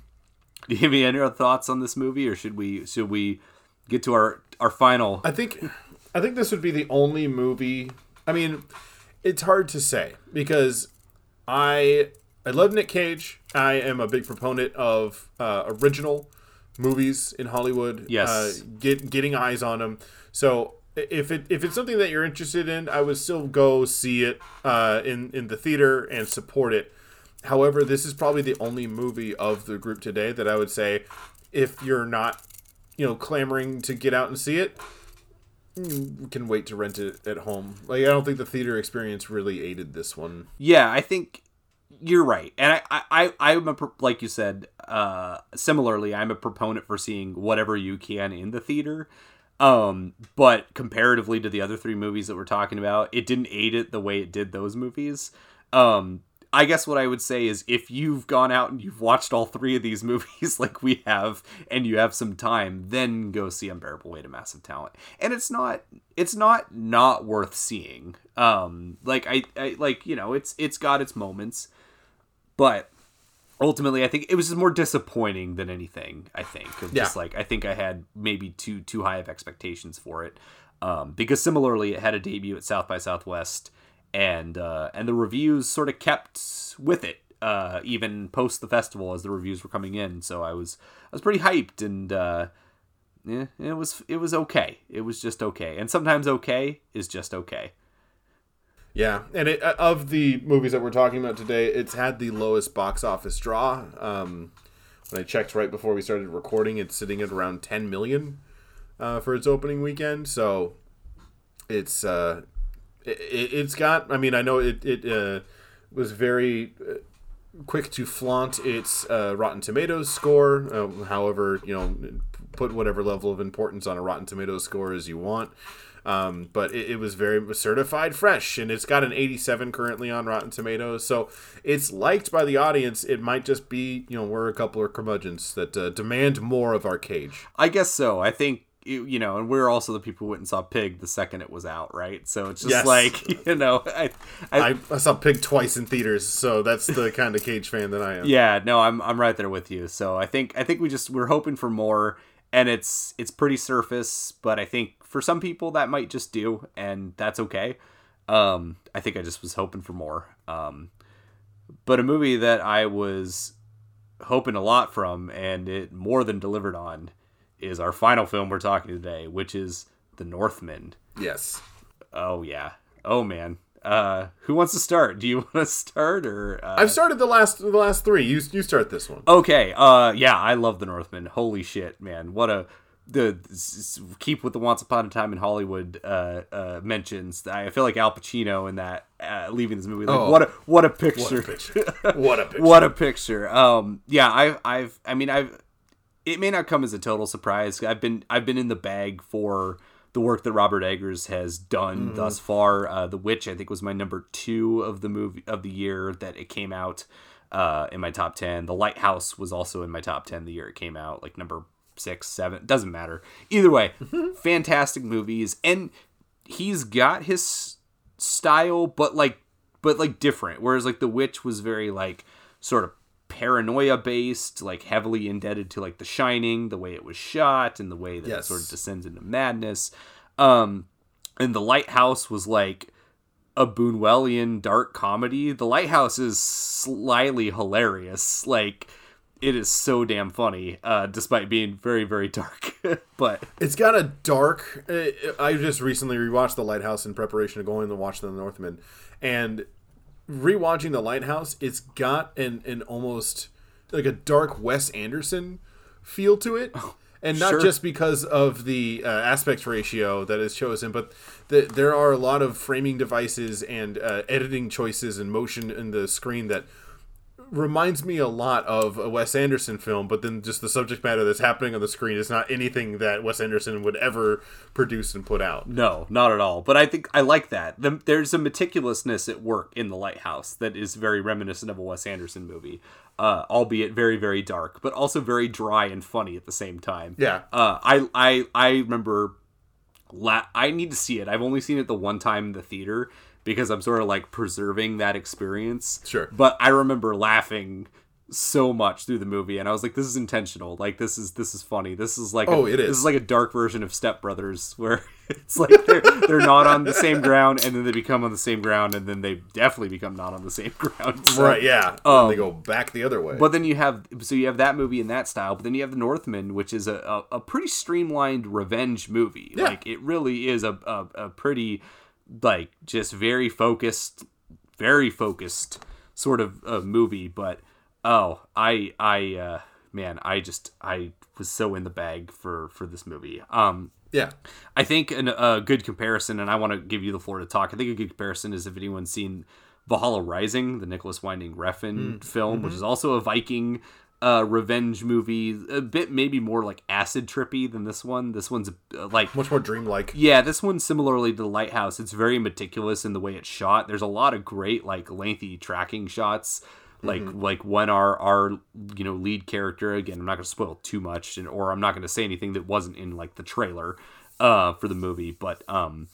do you have any other thoughts on this movie, or should we should we get to our our final? I think I think this would be the only movie. I mean, it's hard to say because I I love Nick Cage. I am a big proponent of uh, original movies in Hollywood. Yes. uh, get getting eyes on them. So if it if it's something that you're interested in, I would still go see it uh, in in the theater and support it. However, this is probably the only movie of the group today that I would say if you're not you know clamoring to get out and see it you can wait to rent it at home like i don't think the theater experience really aided this one Yeah, I think you're right, and I, I, I I'm a like you said. Uh, similarly, I'm a proponent for seeing whatever you can in the theater. Um, but comparatively to the other three movies that we're talking about, it didn't aid it the way it did those movies. Um, I guess what I would say is if you've gone out and you've watched all three of these <laughs> movies like we have and you have some time, then go see Unbearable Weight of Massive Talent. And it's not it's not not worth seeing. Um like I, I like, you know, it's it's got its moments, but ultimately I think it was just more disappointing than anything, I think. Of Just like I think I had maybe too too high of expectations for it. Um because similarly it had a debut at South by Southwest and uh, and the reviews sort of kept with it uh, even post the festival as the reviews were coming in. So I was I was pretty hyped and uh, yeah, it was it was okay. It was just okay, and sometimes okay is just okay. Yeah, and it, uh, of the movies that we're talking about today, it's had the lowest box office draw. Um, when I checked right before we started recording, it's sitting at around 10 million uh, for its opening weekend. So it's uh, it, it's got. I mean, I know it it uh, was very uh, quick to flaunt its uh, Rotten Tomatoes score. However, you know, put whatever level of importance on a Rotten Tomatoes score as you want. Um, but it, it was very certified fresh, and it's got an 87 currently on Rotten Tomatoes. So it's liked by the audience. It might just be, you know, we're a couple of curmudgeons that uh, demand more of our cage. I guess so. I think you know, and we're also the people who went and saw Pig the second it was out, right? So it's just Yes. like <laughs> you know, I, I, I, I saw Pig twice in theaters, so that's the kind of cage fan that I am. yeah, no, I'm I'm right there with you. So I think I think we just we're hoping for more, and it's it's pretty surface, but I think for some people that might just do, and that's okay. Um, I think I just was hoping for more. Um, but a movie that I was hoping a lot from, and it more than delivered on, is our final film we're talking today, which is The Northman. Yes. Oh yeah. Oh man. Uh, who wants to start? Do you <laughs> want to start or? Uh... I've started the last the last three. You you start this one. Okay. Uh, yeah, I love the Northman. Holy shit, man! What a the keep with the Once Upon a Time in Hollywood uh, uh, mentions. I feel like Al Pacino in that uh, leaving this movie. Like, Oh. what a what a picture! What a picture! <laughs> What a picture! what a picture! Um, yeah, I, I've, I mean, I've. It may not come as a total surprise. I've been, I've been in the bag for the work that Robert Eggers has done thus far. Uh, the Witch, I think, was my number two of the movie of the year that it came out. Uh, in my top ten, The Lighthouse was also in my top ten the year it came out, like number six, seven, doesn't matter. Either way, <laughs> fantastic movies, and he's got his style, but like, but like different. Whereas like The Witch was very like sort of paranoia based, like heavily indebted to like The Shining, the way it was shot and the way that it sort of descends into madness. Um, and The Lighthouse was like a Boonwellian dark comedy. The Lighthouse is slyly hilarious. Like it is so damn funny, uh, despite being very, very dark. <laughs> but It's got a dark. uh, I just recently rewatched The Lighthouse in preparation of going to watch The Northman, and rewatching The Lighthouse, it's got an an almost like a dark Wes Anderson feel to it. And not sure. just because of the uh, aspect ratio that is chosen, but the, there are a lot of framing devices and uh, editing choices and motion in the screen that reminds me a lot of a Wes Anderson film, but then just the subject matter that's happening on the screen is not anything that Wes Anderson would ever produce and put out. No, not at all. But I think I like that. The, there's a meticulousness at work in The Lighthouse that is very reminiscent of a Wes Anderson movie, uh, albeit very, very dark, but also very dry and funny at the same time. Yeah. Uh, I, I, I remember. La- I need to see it. I've only seen it the one time in the theater because I'm sort of like preserving that experience. Sure. But I remember laughing so much through the movie and I was like this is intentional like this is this is funny this is like Oh, a, it is. this is like a dark version of Step Brothers where <laughs> it's like they're, they're not on the same ground and then they become on the same ground and then they definitely become not on the same <laughs> ground So- Right, yeah. Um, they go back the other way. but then you have so you have that movie in that style, but then you have The Northman, which is a, a, a pretty streamlined revenge movie. Yeah. Like it really is a, a, a pretty like just very focused, very focused sort of uh, movie. But oh, I I uh, man, I just I was so in the bag for for this movie. Um, yeah. I think an, a good comparison, and I want to give you the floor to talk. I think a good comparison is if anyone's seen Valhalla Rising, the Nicolas Winding Refn film, which is also a Viking uh, revenge movie, a bit maybe more like acid trippy than this one. This one's uh, like Much more dreamlike. yeah, this one's similarly to the Lighthouse. It's very meticulous in the way it's shot. There's a lot of great like lengthy tracking shots. Like like when our our you know lead character again, I'm not going to spoil too much, and or I'm not going to say anything that wasn't in like the trailer uh for the movie, but um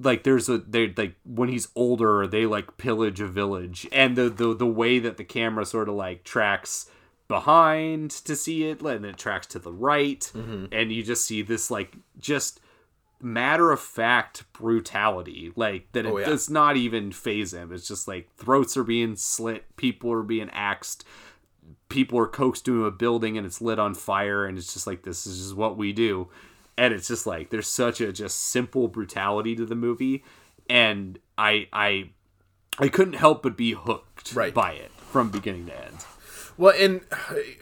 like there's a they like when he's older they like pillage a village and the the the way that the camera sort of like tracks behind to see it and then it tracks to the right mm-hmm. and you just see this like just matter of fact brutality like that it Oh, yeah. does not even phase him it's just like throats are being slit people are being axed people are coaxed into a building and it's lit on fire and it's just like this is just what we do and it's just like there's such a just simple brutality to the movie and i i i couldn't help but be hooked Right. by it from beginning to end Well, and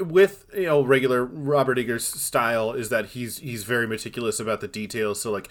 with you know regular Robert Eggers style is that he's he's very meticulous about the details. So like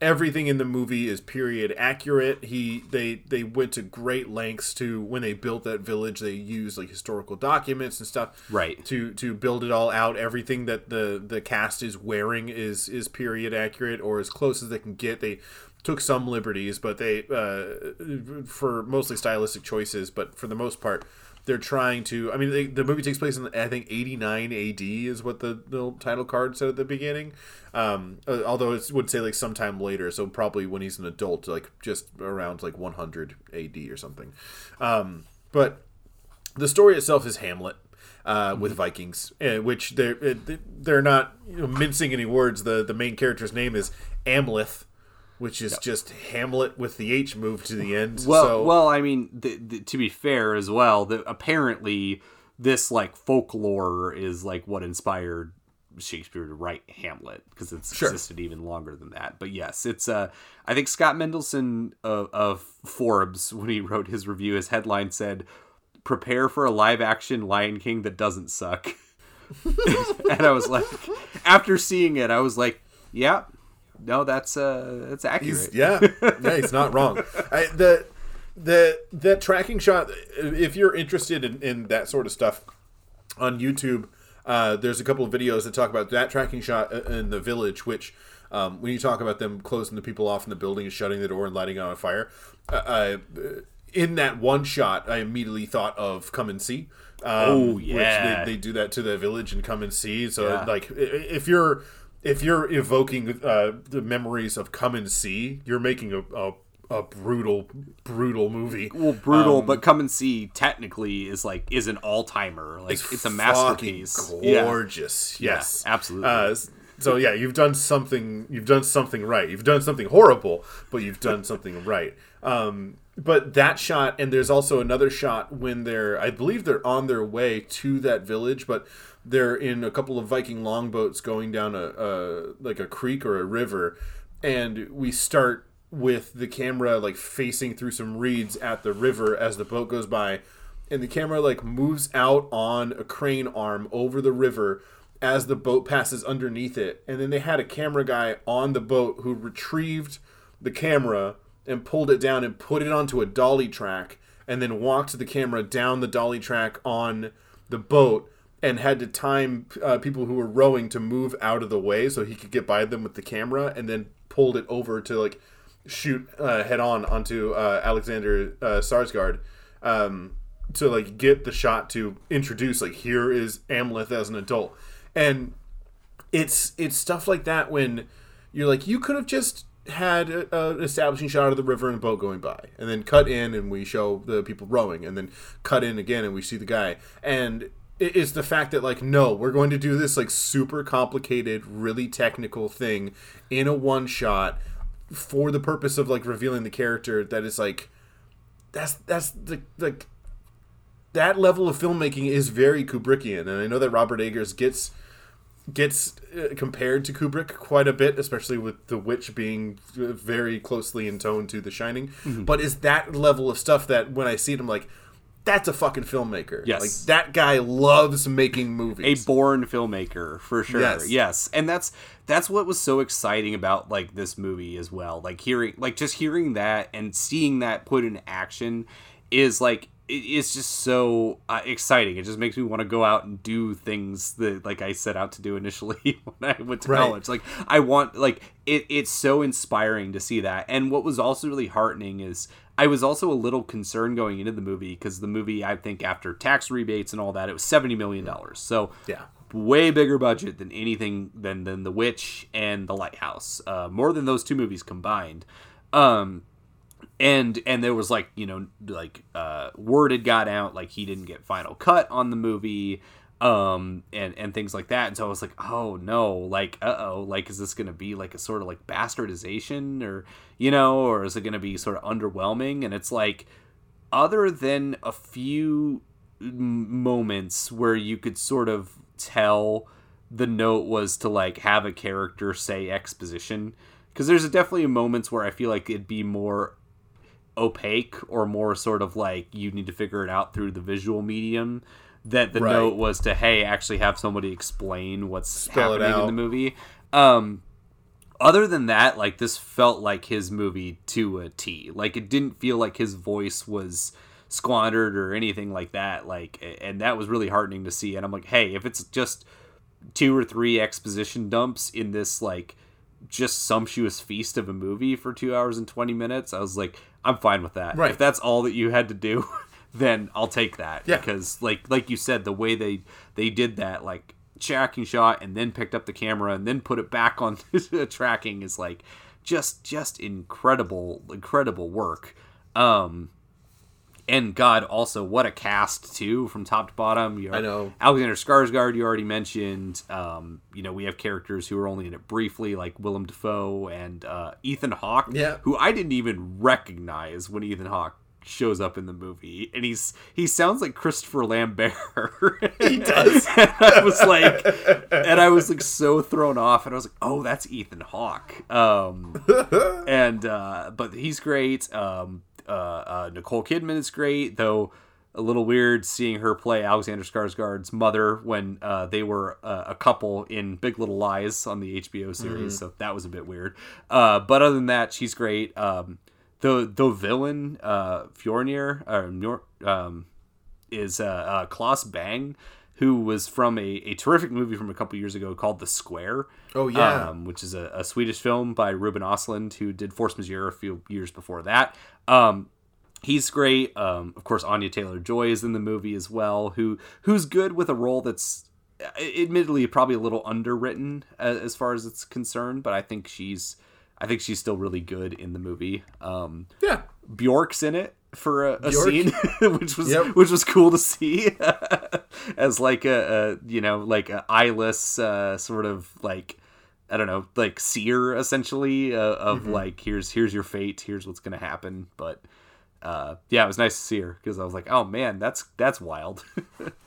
everything in the movie is period accurate. He they they went to great lengths to when they built that village. They used like historical documents and stuff, Right. To to build it all out. Everything that the the cast is wearing is is period accurate or as close as they can get. They took some liberties, but they uh, for mostly stylistic choices. But for the most part, they're trying to. I mean, they, the movie takes place in I think 89 AD is what the, the title card said at the beginning. Um, uh, although it would say like sometime later, so probably when he's an adult, like just around like 100 AD or something. Um, but the story itself is Hamlet. Uh, with Vikings, uh, which they're they're not you know, mincing any words. The the main character's name is Amleth, which is just Hamlet with the H moved to the end. well so, well i mean th- th- to be fair as well that apparently this like folklore is like what inspired Shakespeare to write Hamlet because it's Sure. existed even longer than that. But yes, it's uh I think Scott Mendelson of, of Forbes <laughs> when he wrote his review, his headline said, "Prepare for a live action Lion King that doesn't suck." <laughs> and I was like, after seeing it, I was like, yeah, no, that's uh that's accurate. He's, yeah, <laughs> yeah, he's not wrong. I, the the that tracking shot. If you're interested in, in that sort of stuff on YouTube, uh, there's a couple of videos that talk about that tracking shot in the village. Which, um, when you talk about them closing the people off in the building and shutting the door and lighting on a fire, uh, uh, in that one shot, I immediately thought of "Come and See." Um, Oh, which yeah. they, they do that to the village and come and see. So Yeah. like, if you're if you're evoking uh, the memories of come and see, you're making a, a, a brutal brutal movie. well brutal Um, but come and see technically is like is an all-timer like it's, a masterpiece fucking Yeah. gorgeous. Yes, absolutely. Uh, so yeah, you've done something. You've done something right. You've done something horrible, but you've done <laughs> something right. Um, but that shot, and there's also another shot when they're, I believe they're on their way to that village, but they're in a couple of Viking longboats going down a, a like a creek or a river, and we start with the camera like facing through some reeds at the river as the boat goes by and the camera like moves out on a crane arm over the river as the boat passes underneath it and then they had a camera guy on the boat who retrieved the camera and pulled it down and put it onto a dolly track and then walked the camera down the dolly track on the boat and had to time uh, people who were rowing to move out of the way so he could get by them with the camera and then pulled it over to like shoot uh, head on onto uh, Alexander uh, Skarsgård um, to like get the shot to introduce like here is Amleth as an adult, and it's it's stuff like that when you're like you could have just had a- an establishing shot of the river and a boat going by and then cut in and we show the people rowing and then cut in again and we see the guy. And is the fact that like no we're going to do this like super complicated really technical thing in a one shot for the purpose of like revealing the character that is like that's that's the like that level of filmmaking is very Kubrickian, and I know that Robert Eggers gets gets uh, compared to Kubrick quite a bit, especially with The Witch being uh, very closely in tone to The Shining. Mm-hmm. But is that level of stuff that when I see it, I'm like, that's a fucking filmmaker. Yes. like that guy loves making movies. a born filmmaker for sure Yes. yes. and that's that's what was so exciting about like this movie as well like hearing like just hearing that and seeing that put in action is like it's just so uh, exciting. It just makes me want to go out and do things that like I set out to do initially <laughs> when I went to Right. college. Like I want like it. It's so inspiring to see that. And what was also really heartening is I was also a little concerned going into the movie because the movie I think after tax rebates and all that it was seventy million dollars. So Yeah. way bigger budget than anything than than The Witch and The Lighthouse. Uh, more than those two movies combined. Um, and and there was like you know like uh, word had got out like he didn't get final cut on the movie um and and things like that. And so i was like oh no like uh-oh like is this gonna be like a sort of like bastardization or you know or is it gonna be sort of underwhelming? And it's like other than a few moments where you could sort of tell the note was to like have a character say exposition because there's definitely moments where i feel like it'd be more opaque or more sort of like you need to figure it out through the visual medium that the Right. note was to hey actually have somebody explain what's Spell happening in the movie. Um other than that like this felt like his movie to a t. Like it didn't feel like his voice was squandered or anything like that like and that was really heartening to see. And i'm like hey if it's just two or three exposition dumps in this like just sumptuous feast of a movie for two hours and 20 minutes i was like i'm fine with that. Right. if that's all that you had to do <laughs> then i'll take that Yeah. because like like you said the way they they did that like tracking shot and then picked up the camera and then put it back on <laughs> the tracking is like just just incredible incredible work um and God, also what a cast too, from top to bottom. You I know. Alexander Skarsgård. You already mentioned. Um, you know, we have characters who are only in it briefly, like Willem Dafoe and uh, Ethan Hawke. Yeah. who I didn't even recognize when Ethan Hawke shows up in the movie, and he's he sounds like Christopher Lambert. he <laughs> does. and I was like, and I was like so thrown off, and I was like, oh, that's Ethan Hawke. Um, <laughs> and uh, but he's great. Um, uh, uh, Nicole Kidman is great, though a little weird seeing her play Alexander Skarsgård's mother when uh, they were uh, a couple in Big Little Lies on the HBO series. So that was a bit weird. Uh, but other than that, she's great. Um, the the villain uh, Fjölnir or um, is uh, uh, Claes Bang, who was from a, a terrific movie from a couple years ago called The Square. Oh, yeah. um, which is a, a Swedish film by Ruben Östlund, who did Force Majeure a few years before that. Um, he's great. Um, of course, Anya Taylor Joy is in the movie as well, who who's good with a role that's uh, admittedly probably a little underwritten as, as far as it's concerned, but I think she's I think she's still really good in the movie. Um, Yeah. Bjork's in it for a, a scene, <laughs> which was Yep. which was cool to see <laughs> as like a, a you know like a eyeless uh, sort of like I don't know like seer essentially uh, of Mm-hmm. like here's here's your fate here's what's gonna happen but uh, yeah it was nice to see her because I was like oh man that's that's wild <laughs>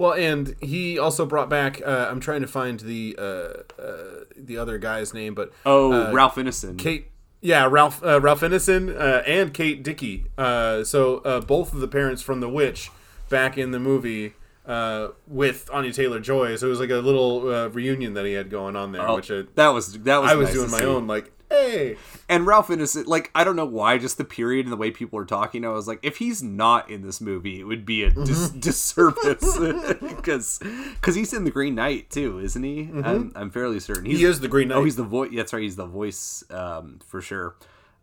Well, and he also brought back. Uh, I'm trying to find the uh, uh, the other guy's name, but oh uh, Ralph Ineson Kate. Yeah, Ralph uh, Ralph Ineson uh, and Kate Dickey. Uh, so uh, both of the parents from The Witch back in the movie uh, with Anya Taylor Joy. So it was like a little uh, reunion that he had going on there, Oh, which I, that was that was I was nice doing my see. own like, hey, And Ralph Ineson, like I don't know why, just the period and the way people are talking. I was like, if he's not in this movie, it would be a dis- <laughs> disservice <laughs> because because he's in the Green Knight too, isn't he? I'm, I'm fairly certain he's, he is the Green Knight. Oh, he's the voice. That's right. He's the voice um, for sure.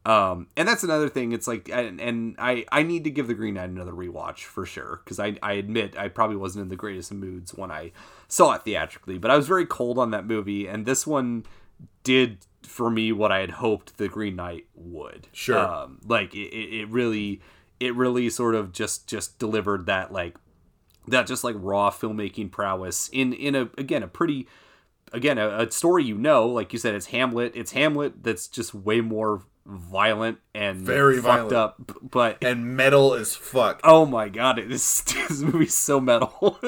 Um, and that's another thing. It's like, and, and I, I need to give the Green Knight another rewatch for sure because I, I admit I probably wasn't in the greatest moods when I saw it theatrically, but I was very cold on that movie, and this one did for me what I had hoped the Green Knight would. Sure. um, like it, it really, it really sort of just just delivered that like that just like raw filmmaking prowess in in a again a pretty again a, a story you know like you said it's hamlet it's hamlet that's just way more violent and Very fucked violent. up but <laughs> and metal as fuck. oh my god it is <laughs> this movie's so metal <laughs>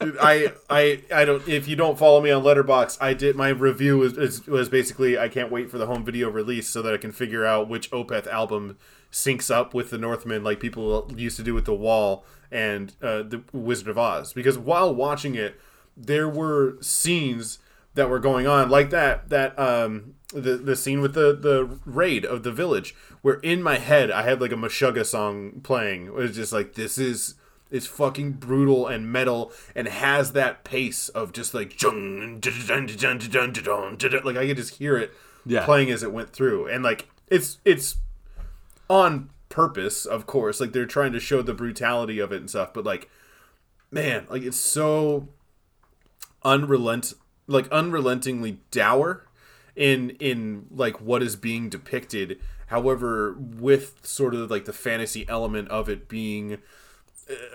Dude, I, I, I don't. If you don't follow me on Letterboxd, I did my review was, was was basically I can't wait for the home video release so that I can figure out which Opeth album syncs up with the Northman, like people used to do with the Wall and uh, the Wizard of Oz. Because while watching it, there were scenes that were going on, like that that um the the scene with the the raid of the village, where in my head I had like a Meshuggah song playing. It was just like this is is fucking brutal and metal and has that pace of just like like I could just hear it yeah. playing as it went through and like it's it's on purpose of course like they're trying to show the brutality of it and stuff but like man like it's so unrelent like unrelentingly dour in in like what is being depicted. However, with sort of like the fantasy element of it being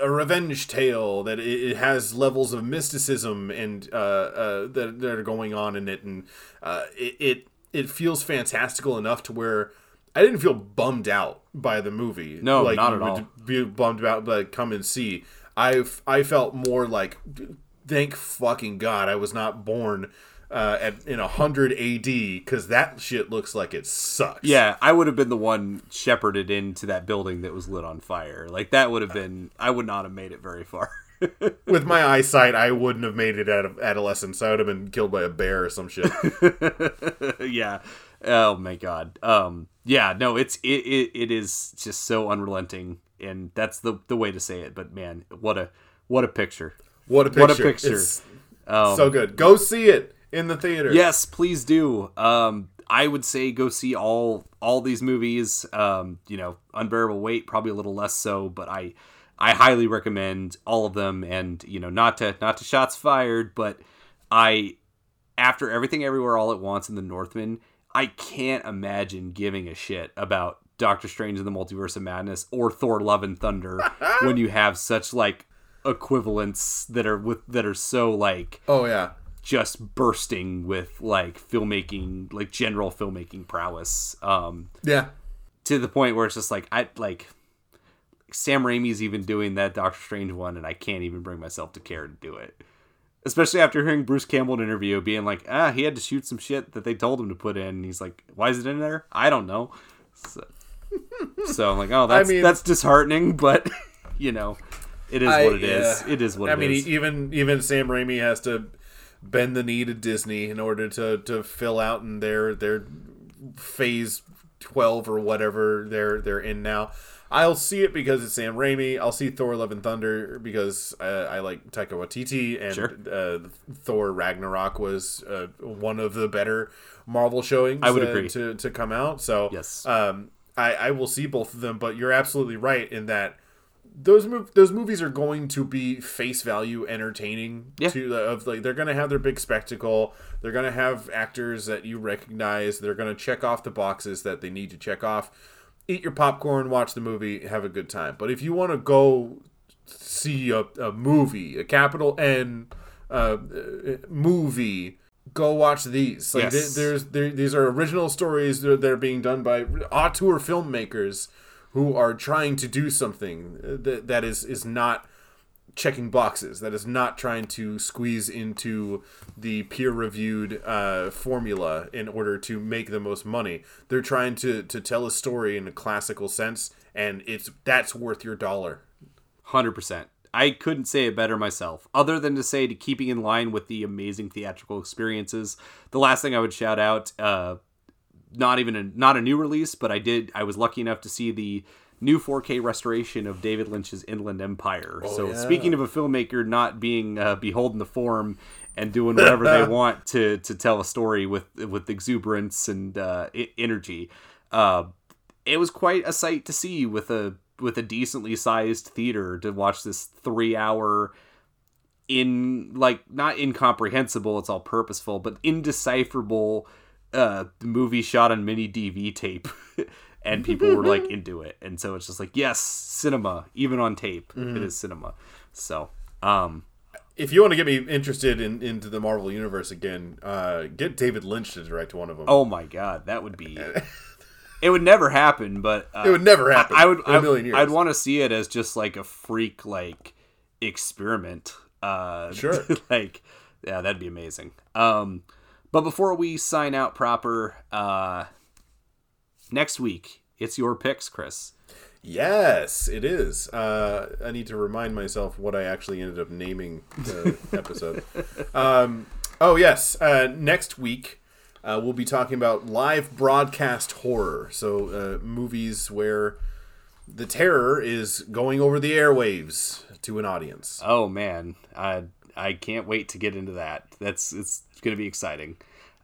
a revenge tale that it, has levels of mysticism and uh, uh, that, that are going on in it, and uh, it, it it feels fantastical enough to where I didn't feel bummed out by the movie. No, like not at all. Be bummed out, but come and see. I I felt more like, thank fucking god, I was not born. Uh, at in hundred AD because that shit looks like it sucks. Yeah, I would have been the one shepherded into that building that was lit on fire. Like that would have been. I would not have made it very far. <laughs> with my eyesight, I wouldn't have made it out of adolescence. I would have been killed by a bear or some shit. <laughs> yeah. Oh my god. Um. Yeah. No. It's it, it. It is just so unrelenting, and that's the the way to say it. But man, what a what a picture. What a picture! What a picture. It's Um, so good. Go see it in the theater. Yes, please do. Um, I would say go see all all these movies. Um, you know, Unbearable Weight probably a little less so, but I I highly recommend all of them. And you know, not to not to shots fired, but I after everything everywhere all at once in the Northman, I can't imagine giving a shit about Doctor Strange in the Multiverse of Madness or Thor: Love and Thunder <laughs> when you have such like equivalents that are with that are so like Oh yeah. just bursting with like filmmaking, like general filmmaking prowess, um, Yeah. to the point where it's just like I like Sam Raimi's even doing that Doctor Strange one, and I can't even bring myself to care to do it. Especially after hearing Bruce Campbell in an interview being like, ah, he had to shoot some shit that they told him to put in. And he's like, why is it in there? I don't know. So, <laughs> so I'm like, oh, that's mean- that's disheartening, <laughs> but you know, it is I- what it is. yeah. It is what it is. I it mean, is. even even Sam Raimi has to bend the knee to Disney in order to to fill out in their their phase twelve or whatever they're they're in now. I'll see it because it's Sam Raimi. I'll see Thor: Love and Thunder because uh, I like Taika Waititi, and Sure. uh, Thor: Ragnarok was uh, one of the better Marvel showings. I would agree. to to come out. So Yes. um, I I will see both of them. But you're absolutely right in that those mov- those movies are going to be face value entertaining. Yeah. To of like they're going to have their big spectacle. They're going to have actors that you recognize. They're going to check off the boxes that they need to check off. Eat your popcorn, watch the movie, have a good time. But if you want to go see a, a movie, a capital N uh, movie, go watch these. Like Yes. th- there's there, these are original stories that that are being done by auteur filmmakers who are trying to do something uh, that that is is not checking boxes that is not trying to squeeze into the peer-reviewed uh, formula in order to make the most money they're trying to to tell a story in a classical sense and it's that's worth your dollar Hundred percent. I couldn't say it better myself. Other than to say to keeping in line with the amazing theatrical experiences. The last thing I would shout out, uh, not even a not a new release, but I did. I was lucky enough to see the new 4K restoration of David Lynch's Inland Empire. so yeah. speaking of a filmmaker not being uh, beholden to form and doing whatever they <laughs> want to to tell a story with with exuberance and uh, e- energy. Uh, it was quite a sight to see with a with a decently sized theater to watch this three hour in like not incomprehensible it's all purposeful but indecipherable uh movie shot on mini dv tape <laughs> and people were like <laughs> into it. And so it's just like yes cinema even on tape it is cinema. So um if you want to get me interested in into the marvel universe again uh, get david lynch to direct one of them. Oh my god that would be <laughs> it would never happen but uh, It would never happen i, I would in a million years. i'd want to see it as just like a freak like experiment. Uh Sure. like yeah that'd be amazing. Um but before we sign out proper uh next week it's your picks chris Yes, it is. Uh, I need to remind myself what I actually ended up naming the <laughs> episode. Um, Oh yes. Uh, next week, uh, we'll be talking about live broadcast horror. So uh, movies where the terror is going over the airwaves to an audience. Oh man, I I can't wait to get into that. That's it's going to be exciting.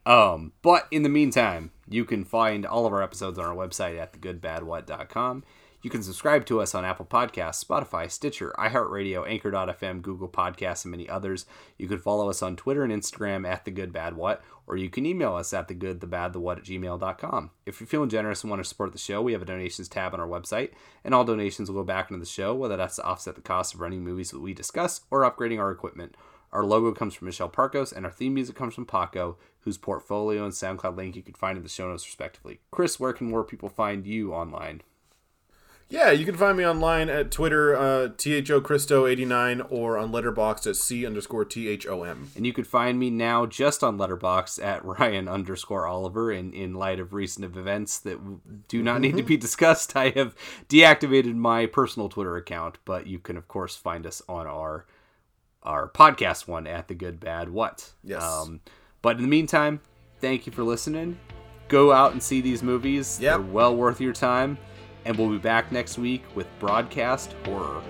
Um, but in the meantime, you can find all of our episodes on our website at thegoodbadwhat.com. You can subscribe to us on Apple Podcasts, Spotify, Stitcher, iHeartRadio, Anchor.fm, Google Podcasts, and many others. You can follow us on Twitter and Instagram at the Good Bad What, or you can email us at thegoodthebadthewhat at gmail.com. If you're feeling generous and want to support the show, we have a donations tab on our website, and all donations will go back into the show, whether that's to offset the cost of running movies that we discuss or upgrading our equipment. Our logo comes from Michelle Parkos, and our theme music comes from Paco, whose portfolio and SoundCloud link you can find in the show notes, respectively. Chris, where can more people find you online? Yeah, you can find me online at Twitter, uh, THOChristo89, or on Letterboxd at C underscore THOM. And you can find me now just on Letterboxd at <laughs> Ryan underscore Oliver. And in light of recent events that do not need to be <laughs> discussed, I have deactivated my personal Twitter account. But you can, of course, find us on our our podcast one at the Good Bad What. Yes. Um, but in the meantime, thank you for listening. Go out and see these movies. Yep. They're well worth your time. And we'll be back next week with broadcast horror.